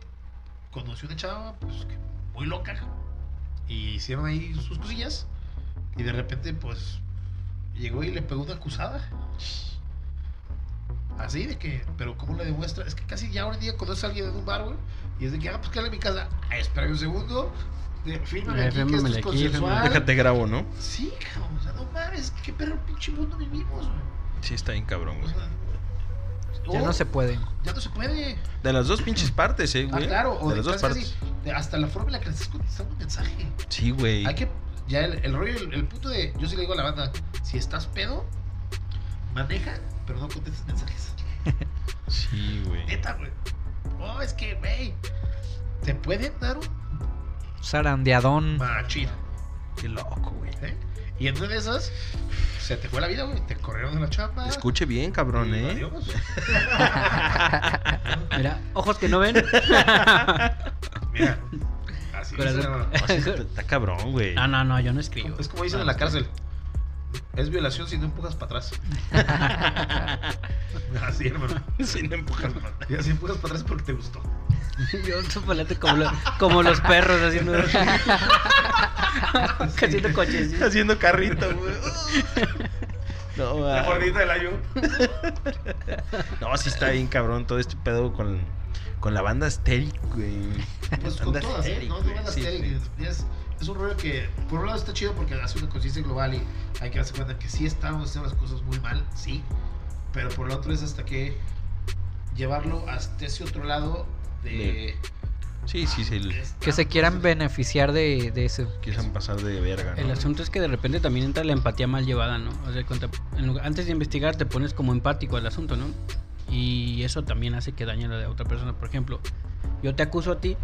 conoció una chava, pues, que muy loca. Y hicieron ahí sus cosillas. Y de repente, pues, llegó y le pegó una acusada. Así de que, pero ¿cómo le demuestra? Es que casi ya hoy en día conoces a alguien en un bar, güey. Y es de que, ah, pues, que en mi casa. Ah, espera un segundo. de- Fírmame aquí que esto es consensual. Déjate grabo, ¿no? Sí, cabrón, o sea, no mames, qué perro pinche mundo vivimos, güey. Sí, está bien cabrón, O güey. sea, Ya o- no se puede. Ya no se puede. De las dos pinches partes, ¿eh, Ah, güey? claro, o De las dos casi, partes. casi, hasta la forma en la que le estás contestando un mensaje. Sí, güey. Hay que, ya el, el rollo, el, el punto de, yo sí le digo a la banda, si estás pedo, maneja, pero no contestes mensajes. Sí, güey. Neta, güey. Oh, es que, güey, te pueden dar un Zarandeadón. machín, Qué loco, güey. ¿eh? Y en una de esas, se te fue la vida, güey, te corrieron de la chamba. Escuche bien, cabrón, y ¿eh? adiós. Mira, ojos que no ven. Mira, así. No, está, está cabrón, güey. No, no, no, yo no escribo. Es como dicen en la cárcel. Es violación si no empujas para atrás. Así, hermano. Si no empujas para atrás. Y si empujas para atrás es porque te gustó. Yo chocolate como, lo- como los perros haciendo. haciendo coches. Haciendo carrito, güey. No, La ah, gordita del ayo. no, sí está bien cabrón todo este pedo con, con la banda Asteric, güey. Pues con Banda todas, ¿eh? No, no güey. van a Sí, estar- sí. es, es un rollo que, por un lado, está chido porque hace una conciencia global y hay que darse cuenta que sí estamos haciendo las cosas muy mal, sí. Pero por el otro es hasta que llevarlo hasta ese otro lado de. Sí, sí, sí. el- Que se quieran beneficiar de, de eso. Quieran pasar de verga, ¿no? El asunto es que de repente también entra la empatía mal llevada, ¿no? O sea, cuenta- en lugar- antes de investigar te pones como empático al asunto, ¿no? Y eso también hace que dañe a la de otra persona. Por ejemplo, yo te acuso a ti,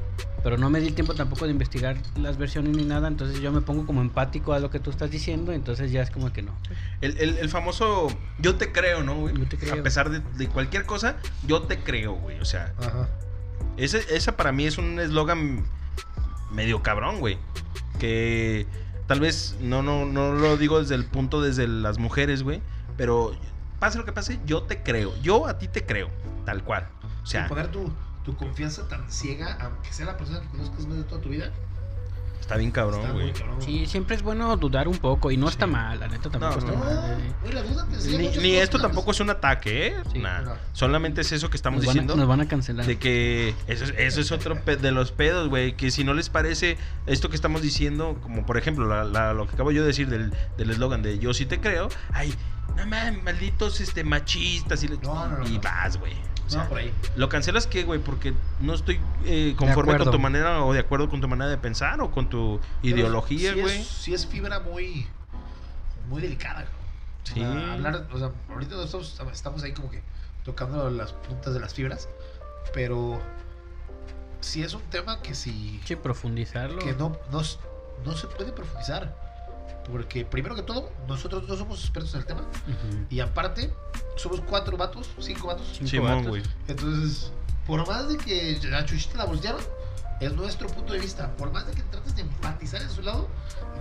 pero no me di el tiempo tampoco de investigar las versiones ni nada, entonces yo me pongo como empático a lo que tú estás diciendo, entonces ya es como que no. El, el- el famoso yo te creo, ¿no, güey? Yo te creo. A pesar de, de cualquier cosa, yo te creo, güey. O sea, Ajá. ese, esa para mí es un eslogan medio cabrón, güey. Que tal vez no, no, no lo digo desde el punto desde las mujeres, güey. Pero pase lo que pase, yo te creo. Yo a ti te creo, tal cual. O Y sea, poner tu, tu confianza tan ciega, aunque sea la persona que conozcas más de toda tu vida. está bien cabrón, está güey. Sí, siempre es bueno dudar un poco y no está mal, la neta tampoco No, está no. mal. eh. Güey, la duda te Ni, ni cosas esto tampoco es un ataque, ¿eh? Sí, Nah. no. Solamente es eso que estamos Nos van, a, diciendo. nos van a cancelar. De que eso, es- eso es otro pe- de los pedos, güey. Que si no les parece esto que estamos diciendo, como por ejemplo la- la- lo que acabo yo de decir del del eslogan de yo sí te creo, ay, no mames, malditos este, machistas. Y, le- No, no, no, y no. vas, güey. O sea, No, por ahí. ¿Lo cancelas qué, güey? Porque no estoy eh, conforme con tu manera o de acuerdo con tu manera de pensar o con tu Pero ideología, güey. Sí es fibra muy, muy delicada. güey. Sí. O sea, hablar, o sea, ahorita nosotros estamos ahí como que tocando las puntas de las fibras, pero sí es un tema que sí, Sí, profundizarlo. que no, no, no se puede profundizar. Porque primero que todo, nosotros no somos expertos en el tema. Y aparte, somos cuatro vatos, cinco vatos. Cinco vatos. güey. Entonces, por más de que a Chuchita la bolsearon, es nuestro punto de vista. Por más de que trates de empatizar en su lado,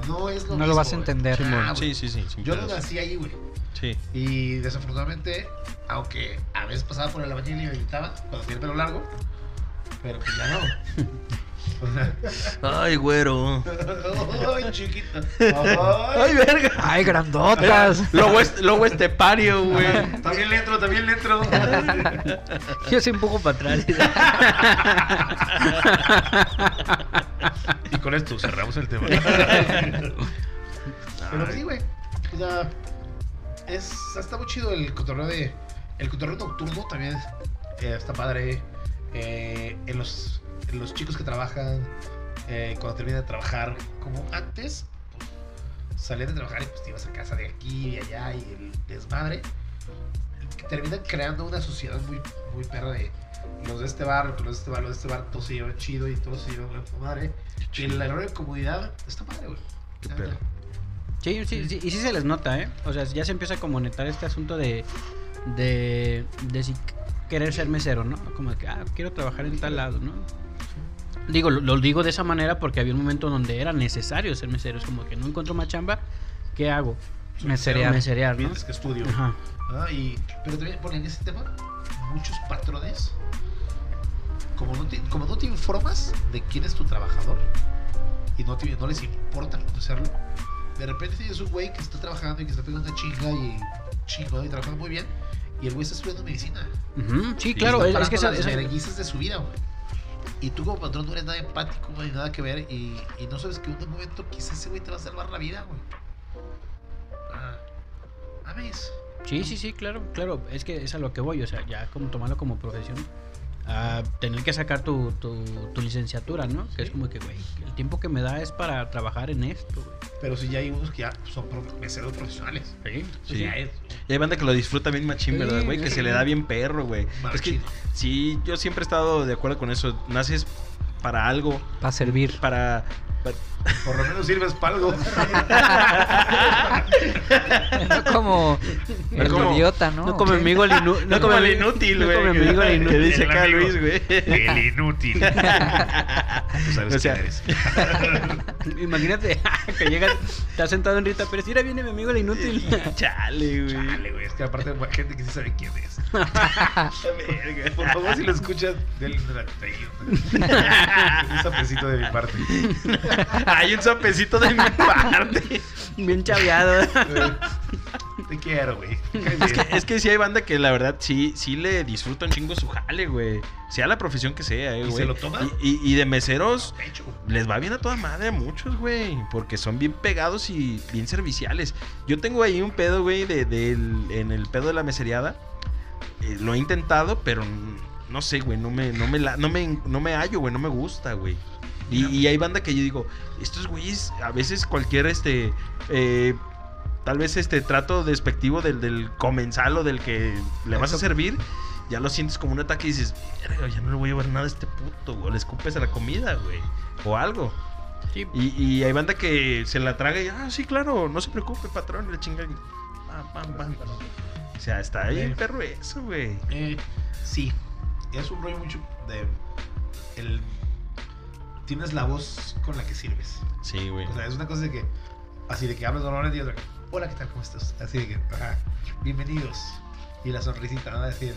no es lo No mismo. lo vas a entender. Ah, sí, sí, sí. Yo pedos. nací ahí, güey. Sí. Y desafortunadamente, aunque a veces pasaba por el albañil y me gritaba cuando tenía el pelo largo, pero pues ya no. Ay, güero. ay, chiquita. Ay, Ay, verga. Ay, grandotas. Lobo, est- lobo estepario, güey. También le entro, también le entro. Yo soy un poco para atrás. Y con esto cerramos el tema. Pero sí, güey. O sea, es, está muy chido el cotorreo de. El cotorreo nocturno también eh, está padre. Eh, en, los, los chicos que trabajan, eh, cuando terminan de trabajar, como antes, pues, salían de trabajar y pues te ibas a casa de aquí y allá y el desmadre. que Terminan creando una sociedad muy, muy perra de los de este bar, los de este bar, los de este bar, todos se llevan chido y todos se llevan madre. Y el error de comunidad está padre, güey. Qué La perro. Sí, sí, sí, y sí se les nota, ¿eh? O sea, ya se empieza a comunicar este asunto de, de, de si querer ser mesero, ¿no? Como de que, ah, quiero trabajar en tal lado, ¿no? Digo, lo, lo digo de esa manera porque había un momento donde era necesario ser mesero. Es como que no encuentro más chamba, ¿qué hago? Meserear. Meserear, ¿no? Que estudio. Ajá. Ah, y, pero también ponen en ese tema muchos patrones. Como no, te, como no te informas de quién es tu trabajador y no, te- no les importa conocerlo, de repente tienes un güey que está trabajando y que está pegando una chinga y chingo y trabajando muy bien y el güey está estudiando medicina. Ujú, Sí, Y claro, es, es que esa, parando las esa- vergüenzas de su vida, güey. Y tú como patrón no eres nada empático, no nada que ver y, y no sabes que en un momento quizás ese güey te va a salvar la vida, güey. Ah, ¿Ames? Sí, sí, sí, claro, claro. Es que es a lo que voy, o sea, ya como tomarlo como profesión. A tener que sacar tu, tu, tu licenciatura, ¿no? Que es como que, güey, el tiempo que me da es para trabajar en esto, güey. Pero si ya hay unos que ya son meseros profesionales. Sí. Sí. Ya es Y hay banda que lo disfruta bien machín, Sí, ¿verdad, güey? Que se le da bien perro, güey. Es que sí, yo siempre he estado de acuerdo con eso. Naces para algo, Para servir. para... Por lo menos sirves para algo. No como el como- idiota, ¿no? No como amigo el inu- No como el inútil, no güey. como amigo el que inútil. dice El acá amigo. Luis, güey. El inútil. Tú sabes O sea- quién eres. Imagínate que llegas, estás sentado en Rita Pérez ahora viene mi amigo el inútil. Chale, güey. Chale, güey. Es que aparte hay gente que sí sabe quién es. Por favor, si lo escuchas, denle una Un sapecito de mi parte. Hay un sapecito de mi parte. Bien chaveado. Te quiero, güey. Es que, es que sí hay banda que la verdad sí, sí le disfruta un chingo su jale, güey. Sea la profesión que sea, eh, ¿Y güey. se lo toman? Y, y- y de meseros Pecho. les va bien a toda madre a muchos, güey. Porque son bien pegados y bien serviciales. Yo tengo ahí un pedo, güey, de, en el pedo de la meseriada. Eh, lo he intentado, pero no sé, güey. No me, no me, la- no me, no me hallo, güey. No me gusta, güey. Y, y hay banda que yo digo, estos güeyes, a veces cualquier este. eh, tal vez este trato despectivo del, del comensal o del que le vas a servir, ya lo sientes como un ataque y dices, "Verga, ya no le voy a llevar nada a este puto, güey. Le escupes a la comida, güey. O algo. Sí. Y, y hay banda que se la traga y, ah, sí, claro, no se preocupe, patrón, le chingan. Pam, pam, pam. O sea, está ahí el perro eso, güey. Eh, sí, es un rollo mucho de. El, tienes la voz con la que sirves. Sí, güey. O sea, es una cosa de que. Así de que hablas normalmente y otra Hola, ¿qué tal? ¿Cómo estás? Así de que. Ajá, bienvenidos. Y la sonrisita, ¿no? decir.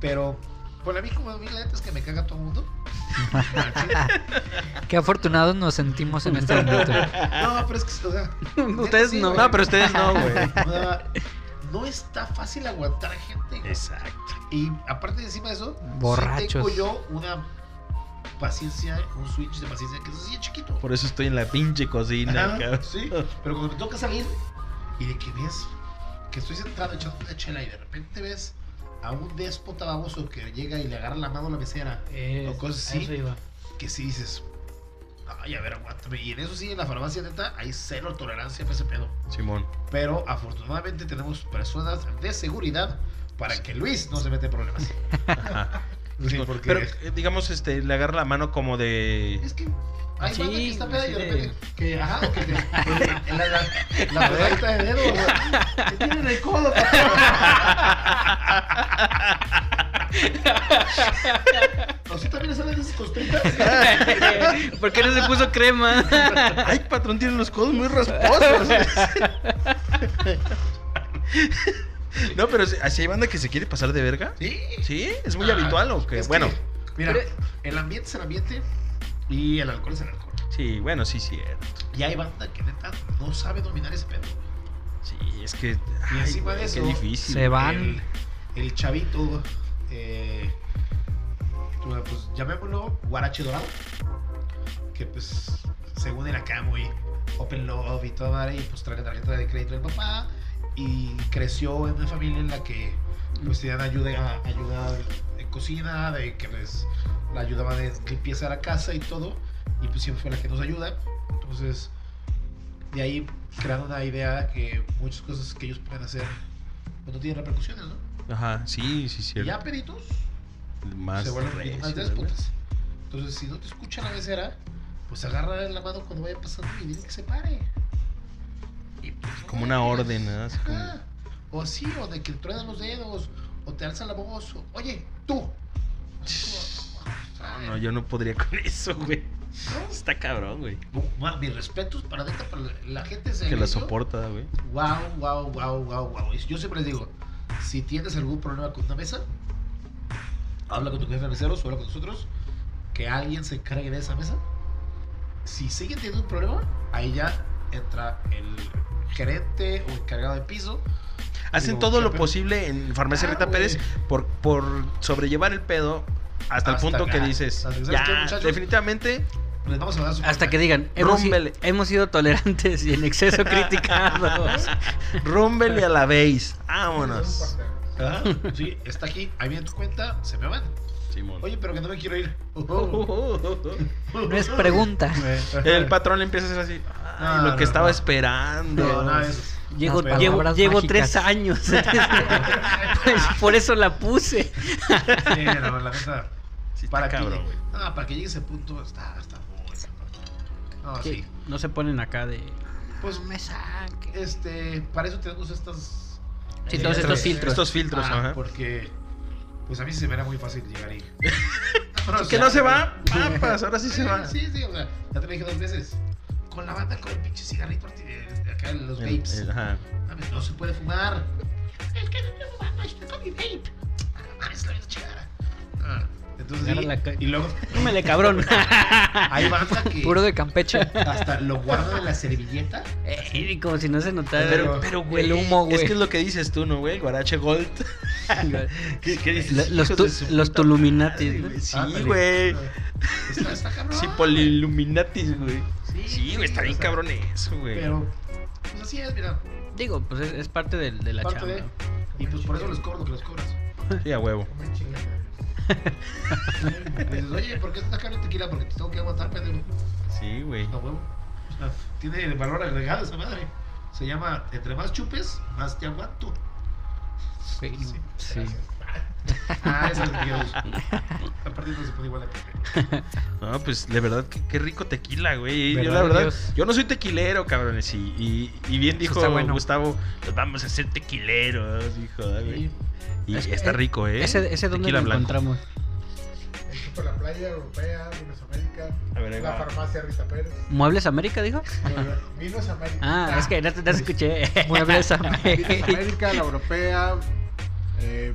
Pero. Por a mí, como a mí, la neta es que me caga todo el mundo. Qué afortunados nos sentimos en este momento. No, pero es que, o sea. Ustedes no. güey. No, pero ustedes no, güey. O sea, no está fácil aguantar gente. güey. Exacto. Y aparte de encima de eso, sí Borrachos. tengo yo una paciencia, un switch de paciencia que es así chiquito. Por eso estoy en la pinche cocina, Ajá, cabrón. sí, pero cuando me toca salir y de que ves que estoy sentado echando una chela y de repente ves a un déspota baboso que llega y le agarra la mano a la mesera, Eh, O cosas así. iba. que sí dices, ay, a ver, aguántame. Y en eso sí, en la farmacia neta, hay cero tolerancia para ese pedo. Simón. Pero afortunadamente tenemos personas de seguridad para que Luis no se mete en problemas. Sí, porque Pero, eh, digamos, este, le agarra la mano como de. es que hay Sí, que está peda y de de- repente que, ajá, o que te, en la, la, la pedadita de dedo, güey, que tiene en el codo, ¿O sí también salen esas costritas? ¿Por qué no se puso crema? Ay, patrón, tiene los codos muy rasposos. No, pero si- así hay banda que se quiere pasar de verga. Sí. Sí, es muy habitual o qué. Es que, Bueno, Mira, Pero- el ambiente es el ambiente. Y el alcohol es el alcohol. Sí, bueno, sí, cierto. Y hay banda que neta no sabe dominar ese pedo. Sí, es que. Y ay, encima de eso, Qué difícil. se va- Van. El, el chavito, eh, pues llamémoslo Guarache Dorado. Que pues, según era acá muy open love y toda madre, y pues trae la tarjeta de crédito del papá. Y creció en una familia en la que pues tenían ayuda, ayuda en cocina, de que les la ayudaba de limpieza de la casa y todo. Y pues siempre fue la que nos ayuda. Entonces, de ahí creando una idea que muchas cosas que ellos pueden hacer pues no tienen repercusiones, ¿no? Ajá, sí, sí, Y cierto. ya peritos Más se vuelven más déspotas. Entonces, si no te escucha la mesera, pues agarra la mano cuando vaya pasando y dile que se pare. Como una orden, ¿no? Así como-. O así, o de que truenan los dedos, o te alza la voz, o, oye, tú. No, no, yo no podría con eso, güey. ¿no? Está cabrón, güey. Ma, mis respetos para neta, para la, gente se Que la soporta, güey. Wow, wow, wow, wow, wow. Yo siempre les digo, si tienes algún problema con una mesa, habla con tu jefe de meseros o habla con nosotros, que alguien se encargue de esa mesa. Si siguen teniendo un problema, ahí ya entra el gerente o encargado de piso. Hacen Digo, todo lo posible en Farmacia Ah, Rita. Pérez por, por sobrellevar el pedo hasta, el punto que dices, Hasta que, ¿sabes ya, definitivamente, Les vamos a dar su Hasta que digan, hemos, si- hemos sido tolerantes y en exceso criticados. rúmbele a la base. Vámonos. Ah, Sí, está aquí, ahí viene tu cuenta, se me van. Simón. Oye, pero que no me quiero ir. No es pregunta. El patrón le empieza a hacer así. Ay, No, lo que estaba no. esperando. No, no, es- llevo, palabras llevo mágicas. tres años. Pues, por eso la puse. Sí, no, la neta. Sí, está para cabrón, que, güey. para que llegue ese punto está, está muy cabrón. No, Que sí. No se ponen acá de. Pues me saque. este, para eso tenemos estas Sí, todos estos filtros. Estos filtros, Ah, ajá. porque pues a mí se me era muy fácil llegar ahí. Que no se va, papas, ahora sí se va. Sí, sí, o sea, ya te lo dije dos veces. Con la banda con el pinche cigarrito arti- de acá los El- vapes. el- ajá. Mames, no se puede fumar. Es que no estoy fumando, estoy con mi vape. Ah, mames, la vida chingada. Ah, entonces sí, la y luego Tómele, cabrón. hay banda que Puro de Campeche. hasta lo guardan en la servilleta. Eh, como si no se notara. Pero, pero, güey, El humo, güey. Es que es lo que dices tú, ¿no, güey? Guarache Gold. ¿Qué, qué dices? Los, tu- de los Tuluminatis, güey. Sí, Ándale. güey. Está, está cabrón. Sí, poliluminatis, güey. Sí, Sí, güey, está o bien sea, cabrón eso, güey. Pero, pues así es, mira. Digo, pues es, es parte del- de, la parte chamba. de. Y pues por eso les cobro lo que les cobras. Sí, a huevo. Dices, oye, ¿por qué está caro el tequila? Porque te tengo que aguantar, pendejo. Sí, güey. A huevo. O sea, tiene valor agregado esa madre. Se llama, entre más chupes, más te aguanto. Sí. Sí. Ah, esa es la que yo uso. Aparte no se pone igual a No, pues de verdad, qué, qué rico tequila, güey. Yo ¿Verdad, la verdad, Dios? yo no soy tequilero, cabrones. Y, y, y bien dijo bueno. Gustavo, pues vamos a ser tequileros, hijo. ay, güey. Y Es- está eh, rico, ¿eh? Ese, ese dónde Tequila lo blanco. encontramos. En Super La Playa Europea, Vinos América, A ver, ahí la va. farmacia Rita Pérez. ¿Muebles América, dijo? Vinos América. Ah, es que no te, no escuché. Muebles Vinos América. América, la Europea, eh,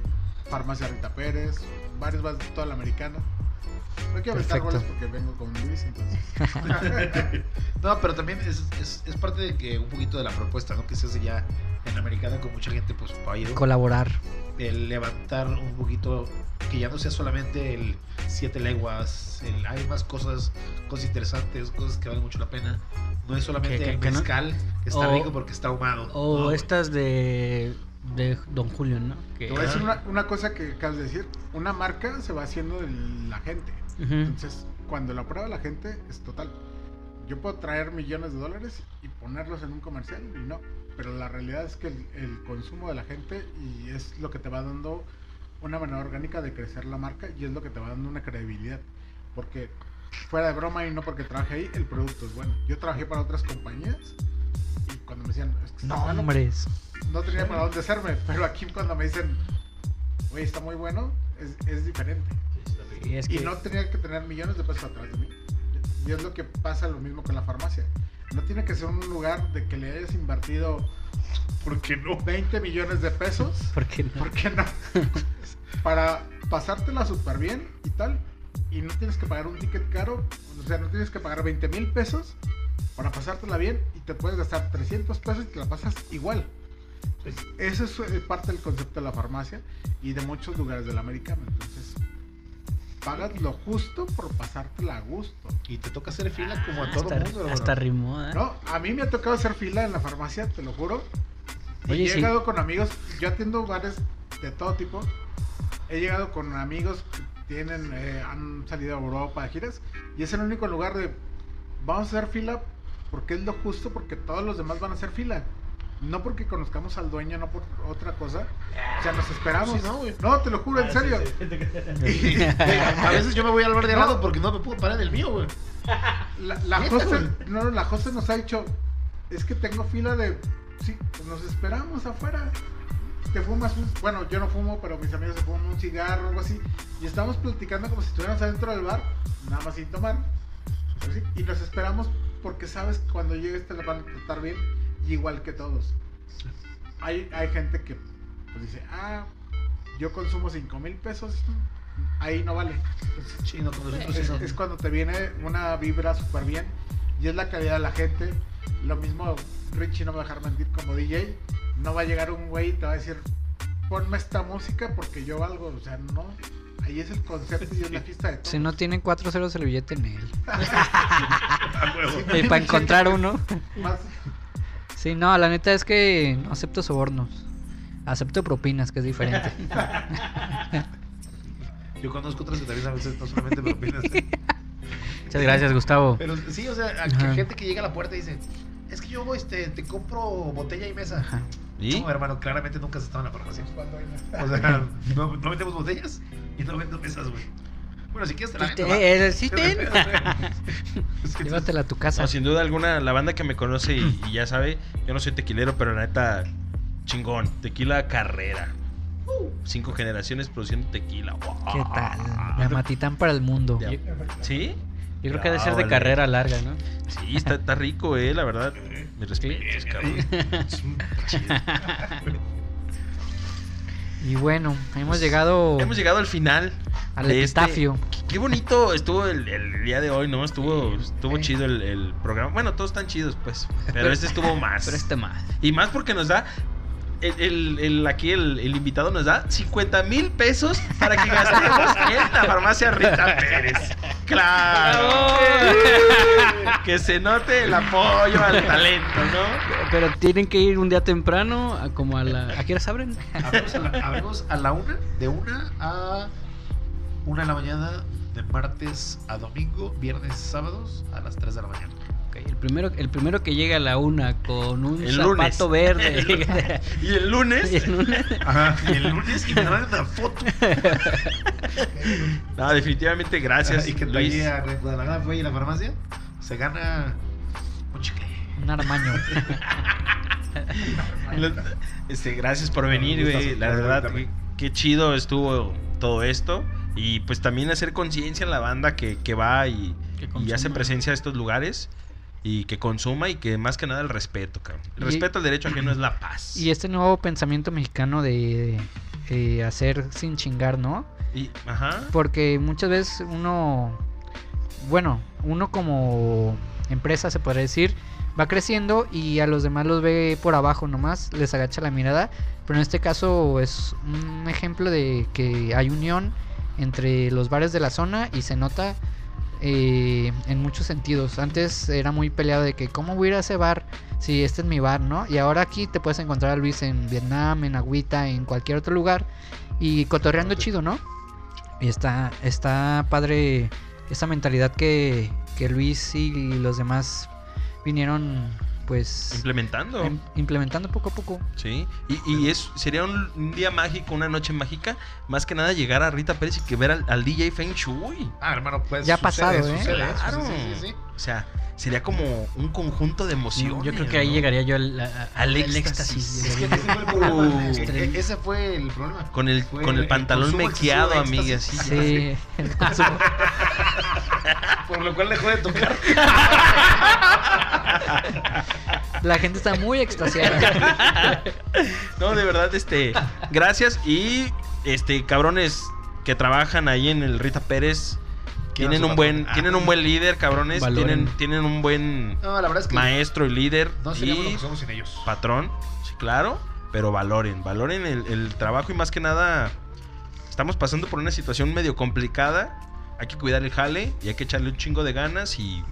farmacia Rita Pérez, varios más de toda la americana. No quiero Perfecto. goles porque vengo con Luis, entonces. No, pero también es, es, es parte de que un poquito de la propuesta, ¿no? Que se hace ya en Americana con mucha gente, pues, para ir. Colaborar. el levantar un poquito, que ya no sea solamente el siete leguas, el, hay más cosas, cosas interesantes, cosas que valen mucho la pena. No es solamente que- el que no- mezcal, que está o- rico porque está ahumado. O No, estas de, de Don Julio, ¿no? Que, Te voy a decir una, una cosa que acabas de decir. Una marca se va haciendo de la gente. Entonces, cuando la prueba la gente, es total. Yo puedo traer millones de dólares y ponerlos en un comercial y no. Pero la realidad es que el, el consumo de la gente y es lo que te va dando una manera orgánica de crecer la marca y es lo que te va dando una credibilidad. Porque fuera de broma y no porque trabajé ahí, el producto es bueno. Yo trabajé para otras compañías y cuando me decían, es que No, hombres. no tenía para dónde hacerme. Pero aquí cuando me dicen, oye, está muy bueno, es, es diferente. Y es Y que- no tenía que tener millones de pesos atrás de mí. Y es lo que pasa lo mismo con la farmacia. No tiene que ser un lugar de que le hayas invertido ¿Por qué no? 20 millones de pesos. ¿Por qué no? ¿Por qué no? Para pasártela súper bien y tal. Y no tienes que pagar un ticket caro, o sea, no tienes que pagar 20 mil pesos para pasártela bien y te puedes gastar 300 pesos y te la pasas igual. Pues, eso es eh, parte del concepto de la farmacia y de muchos lugares del americano. Entonces, pagas lo justo por pasártela a gusto. Y te toca hacer fila como a todo hasta, mundo, hasta rimó, ¿eh? No, a mí me ha tocado hacer fila en la farmacia, te lo juro. Oye, he sí. llegado con amigos, yo atiendo bares de todo tipo. He llegado con amigos tienen, eh, han salido a Europa de giras. Y es el único lugar de, vamos a hacer fila porque es lo justo, porque todos los demás van a hacer fila. No porque conozcamos al dueño, no por otra cosa. O sea, nos esperamos. Sí, no, güey. no, te lo juro, en serio. a veces yo me voy al bar de No. lado porque no me puedo parar en el mío, güey. La, la no, nos ha dicho, es que tengo fila de, sí, pues nos esperamos afuera. Te fumas un, bueno, yo no fumo, pero mis amigos se fuman un cigarro o algo así. Y estamos platicando como si estuviéramos adentro del bar, nada más sin tomar. Sí, y nos esperamos porque sabes que cuando llegues te la van a tratar bien, igual que todos. Hay, hay gente que pues dice, ah, yo consumo 5 mil pesos, ahí no vale. Sí, no, es, es cuando te viene una vibra súper bien y es la calidad de la gente. Lo mismo Richie no me va a dejar mentir como DJ. No va a llegar un güey y te va a decir, ponme esta música porque yo valgo. O sea, no. Ahí es el concepto y es la fiesta de todos. Si no tienen cuatro ceros el billete en él. Y para encontrar uno. Más- Sí, no, la neta es que no acepto sobornos. Acepto propinas, que es diferente. Yo conozco otras que también a veces no solamente me opinas. Muchas gracias, Gustavo. Pero sí, o sea, a Ajá. que gente que llega a la puerta y dice, es que yo este, te compro botella y mesa. ¿Y? No, hermano, claramente nunca has estado en la farmacia. cuando hay una- O sea, no, no vendemos botellas y no vendemos mesas, güey. Bueno, si quieres te la vendo. Eh, sí, ten. Es que Llévatela a tu casa. No, sin duda alguna, la banda que me conoce y, y ya sabe, yo no soy tequilero, pero la neta, chingón. Tequila carrera. Cinco generaciones produciendo tequila. Wow. ¿Qué tal? La matitán para el mundo. ¿Sí? Yo creo que ha de ser de carrera larga, ¿no? Sí, está, está rico, eh, la verdad. Mis respetos, cabrón. Es un chido. Y bueno, hemos llegado Hemos llegado al final. al este- epitafio. Qué bonito estuvo el, el día de hoy, ¿no? Estuvo, estuvo chido el, el programa. Bueno, todos están chidos, pues. Pero este estuvo más. Pero este más. Y más porque nos da. El, el- el- aquí el, el invitado nos da 50 mil pesos para que gastemos en la farmacia Rita Pérez. ¡Claro! que se note el apoyo al talento, ¿no? Pero tienen que ir un día temprano, a como a la... ¿A qué horas abren? Abrimos a, la, abrimos a la una, de una a una de la mañana, de martes a domingo, viernes, sábados, a las 3 de la mañana. El, primero, el primero que llega a la una con un El zapato lunes. verde. Y el lunes. y el lunes- Ajá. Y el lunes y me dan una foto. No, definitivamente gracias. y que te Luis. a Guadalajara fue a la farmacia, se gana un chicle. Un armaño. Este, gracias por venir, güey. La verdad, qué, qué chido estuvo todo esto. Y pues también hacer conciencia en la banda que, que va y, Que y hace presencia a estos lugares. Y que consuma y que más que nada el respeto, cabrón. El Y- respeto al derecho ajeno es la paz. Y este nuevo pensamiento mexicano de eh, hacer sin chingar, ¿no? Y- ajá. Porque muchas veces uno, bueno, uno como empresa se podría decir, va creciendo y a los demás los ve por abajo nomás, les agacha la mirada. Pero en este caso es un ejemplo de que hay unión entre los bares de la zona y se nota eh, en muchos sentidos. Antes era muy peleado de que cómo voy a ir a ese bar si este es mi bar, ¿no? Y ahora aquí te puedes encontrar a Luis en Vietnam, en Agüita, en cualquier otro lugar y cotorreando chido, ¿no? Y está, está padre esa mentalidad que, que Luis y los demás vinieron pues Implementando. im- implementando poco a poco. Sí. Y, y es, sería un, un día mágico, una noche mágica. Más que nada llegar a Rita Pérez y que ver al, al DJ Feng Shui. Ah, hermano, pues. Ya ha sucede, pasado, ¿eh? sucede, Claro. Sí, sí, sí. O sea, sería como un conjunto de emociones. Yo creo que ahí ¿no? llegaría yo al, a- Al al éxtasis. Es que ese fue el problema. Uh. E- e- ese fue el problema. Con el, Fue con el el pantalón mequeado, amiga. éxtasis. Sí, Sí, el. Por lo cual dejó de tocar. La gente está muy extasiada. No, de verdad, este. Gracias. Y este, cabrones que trabajan ahí en el Rita Pérez. Tienen un buen, patrón. tienen un buen líder, cabrones. Valoren. Tienen, tienen un buen No, la verdad es que maestro y líder. no seríamos lo y que somos sin ellos. patrón, sí, claro, pero valoren, valoren el, el trabajo y más que nada estamos pasando por una situación medio complicada. Hay que cuidar el jale y hay que echarle un chingo de ganas y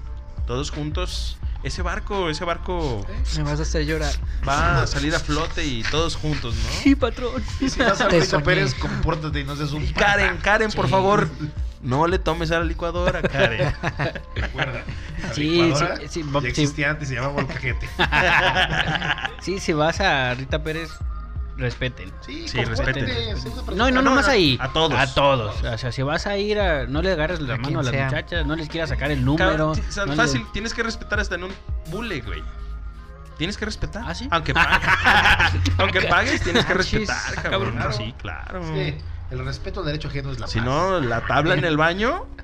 todos juntos ese barco, ese barco Me vas a hacer llorar. va a salir a flote y todos juntos, ¿no? Sí, patrón. Y si vas a. Pérez, compórtate y no seas un. Y Karen, Karen, por Sí. favor, no le tomes a la licuadora, Karen. Recuerda. la Sí, licuadora sí, sí, ya sí. existía antes, se llamaba molcajete. Sí, si vas a Rita Pérez, respeten. Sí, Sí, respeten. No, y no no, nomás no, ahí. a todos. A todos. O sea, si vas a ir a. No le agarres la A mano a las sea. muchachas, no les quieras sacar el número. Cabrón, ti- o sea, no les- fácil, tienes que respetar hasta en un bule, güey. Tienes que respetar. ¿Ah, sí? Aunque pagues. Aunque pagues, tienes que Ah, respetar, cabrón. cabrón. Sí, claro. Sí, el respeto al derecho ajeno es la Si paz. no, la tabla en el baño,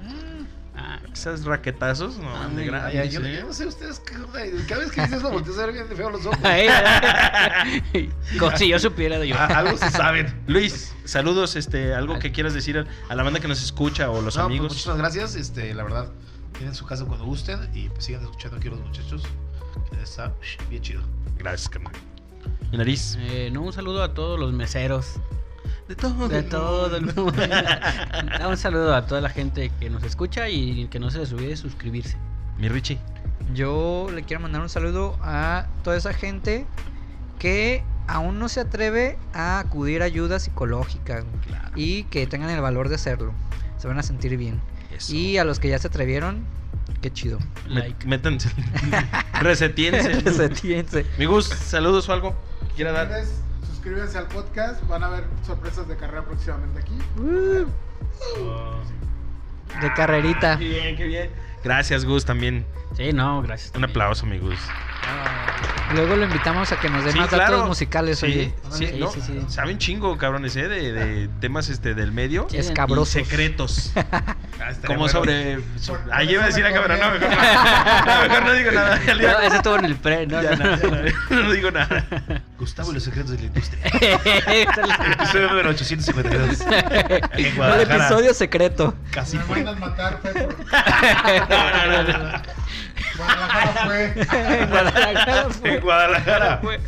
Ah, esas raquetazos, no, Ay, de. Ay, yo, ¿eh? yo no sé ustedes. Cada vez que dices eso, volteas a ver bien de feo los ojos. Como si yo supiera de yo. Ah, Algo se saben. Luis, saludos, este, algo que quieras decir a- la banda que nos escucha o los No, pues, amigos. muchísimas gracias. Este, la verdad, tienen su casa cuando gusten y pues sigan escuchando aquí los muchachos. Está bien chido. Gracias, carnal. Mi nariz. Eh, no, un saludo a todos los meseros. De todo. De todo el mundo. Un saludo a toda la gente que nos escucha y que no se les olvide suscribirse. Mi Richie. Yo le quiero mandar un saludo a toda esa gente que aún no se atreve a acudir a ayuda psicológica Claro. y que tengan el valor de hacerlo. Se van a sentir bien. Eso. Y a los que ya se atrevieron, qué chido. Like. Métanse. Resetiense. Resetiense. Mi Gus, saludos o algo. ¿Quiera dar? Suscríbanse al podcast, van a ver sorpresas de carrera próximamente aquí. Uh, de carrerita. Qué bien, qué bien. Gracias, Gus, también. Sí, no, gracias. Un también. aplauso, mi Gus. Luego lo invitamos a que nos dé Sí, más claro. datos musicales. Sí, oye. sí, Sí, no, sí, sí. Saben chingo, cabrones, ¿eh? De, de temas este, del medio. Sí. y Escabrosos. secretos. Ah, Como bueno. sobre. Ahí iba a eso decir a me cabrón, no, mejor no. No, mejor no digo nada. No, ese estuvo en el pre. No, ya no, no, ya no, no digo nada. Gustavo y los secretos de la industria. Episodio número 852. Aquí en El episodio secreto. Casi Me fue. mandan matar, por- No, no, no, no. Guadalajara fue. En Guadalajara fue. En Guadalajara. Fue.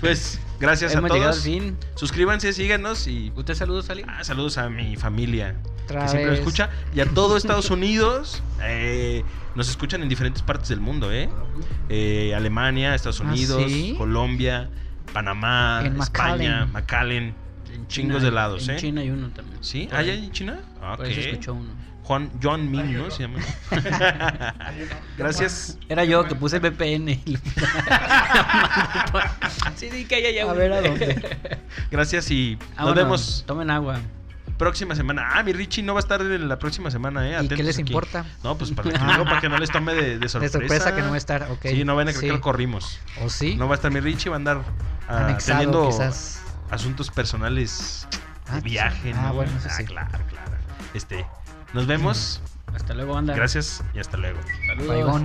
Pues, gracias Hemos a al todos. fin. Suscríbanse, síganos y. ¿Usted saludos, Ali? ah, saludos a mi familia. Otra que siempre vez. escucha. Y a todo Estados Unidos. eh, nos escuchan en diferentes partes del mundo, ¿eh? Eh, Alemania, Estados ¿Ah, Unidos, sí? Colombia, Panamá, En España, McAllen. McAllen. En Chingos China de lados, en ¿eh? China hay uno también. ¿Sí? ¿Ah, ya en China? Ah, Por escuchó uno. Juan, John Min, ¿no? Se llama. Gracias. Era yo que puse VPN. sí, sí, que haya ya A ver a dónde. Gracias y nos Vámonos, vemos Tomen agua. próxima semana. Ah, mi Richie no va a estar en la próxima semana, ¿eh? ¿Y qué les aquí. importa? No, pues para que, digo, para que no les tome de, de De sorpresa. sorpresa que no va a estar, ok. Sí, no van a creer Sí. que lo corrimos. ¿O sí? No va a estar mi Richie, va a andar ah, Anexado, teniendo quizás. asuntos personales de Ah, viaje, ah, ¿no? bueno, eso ah, sí. claro, claro. Este, nos vemos. Hasta luego, anda. Gracias y hasta luego. Saludos.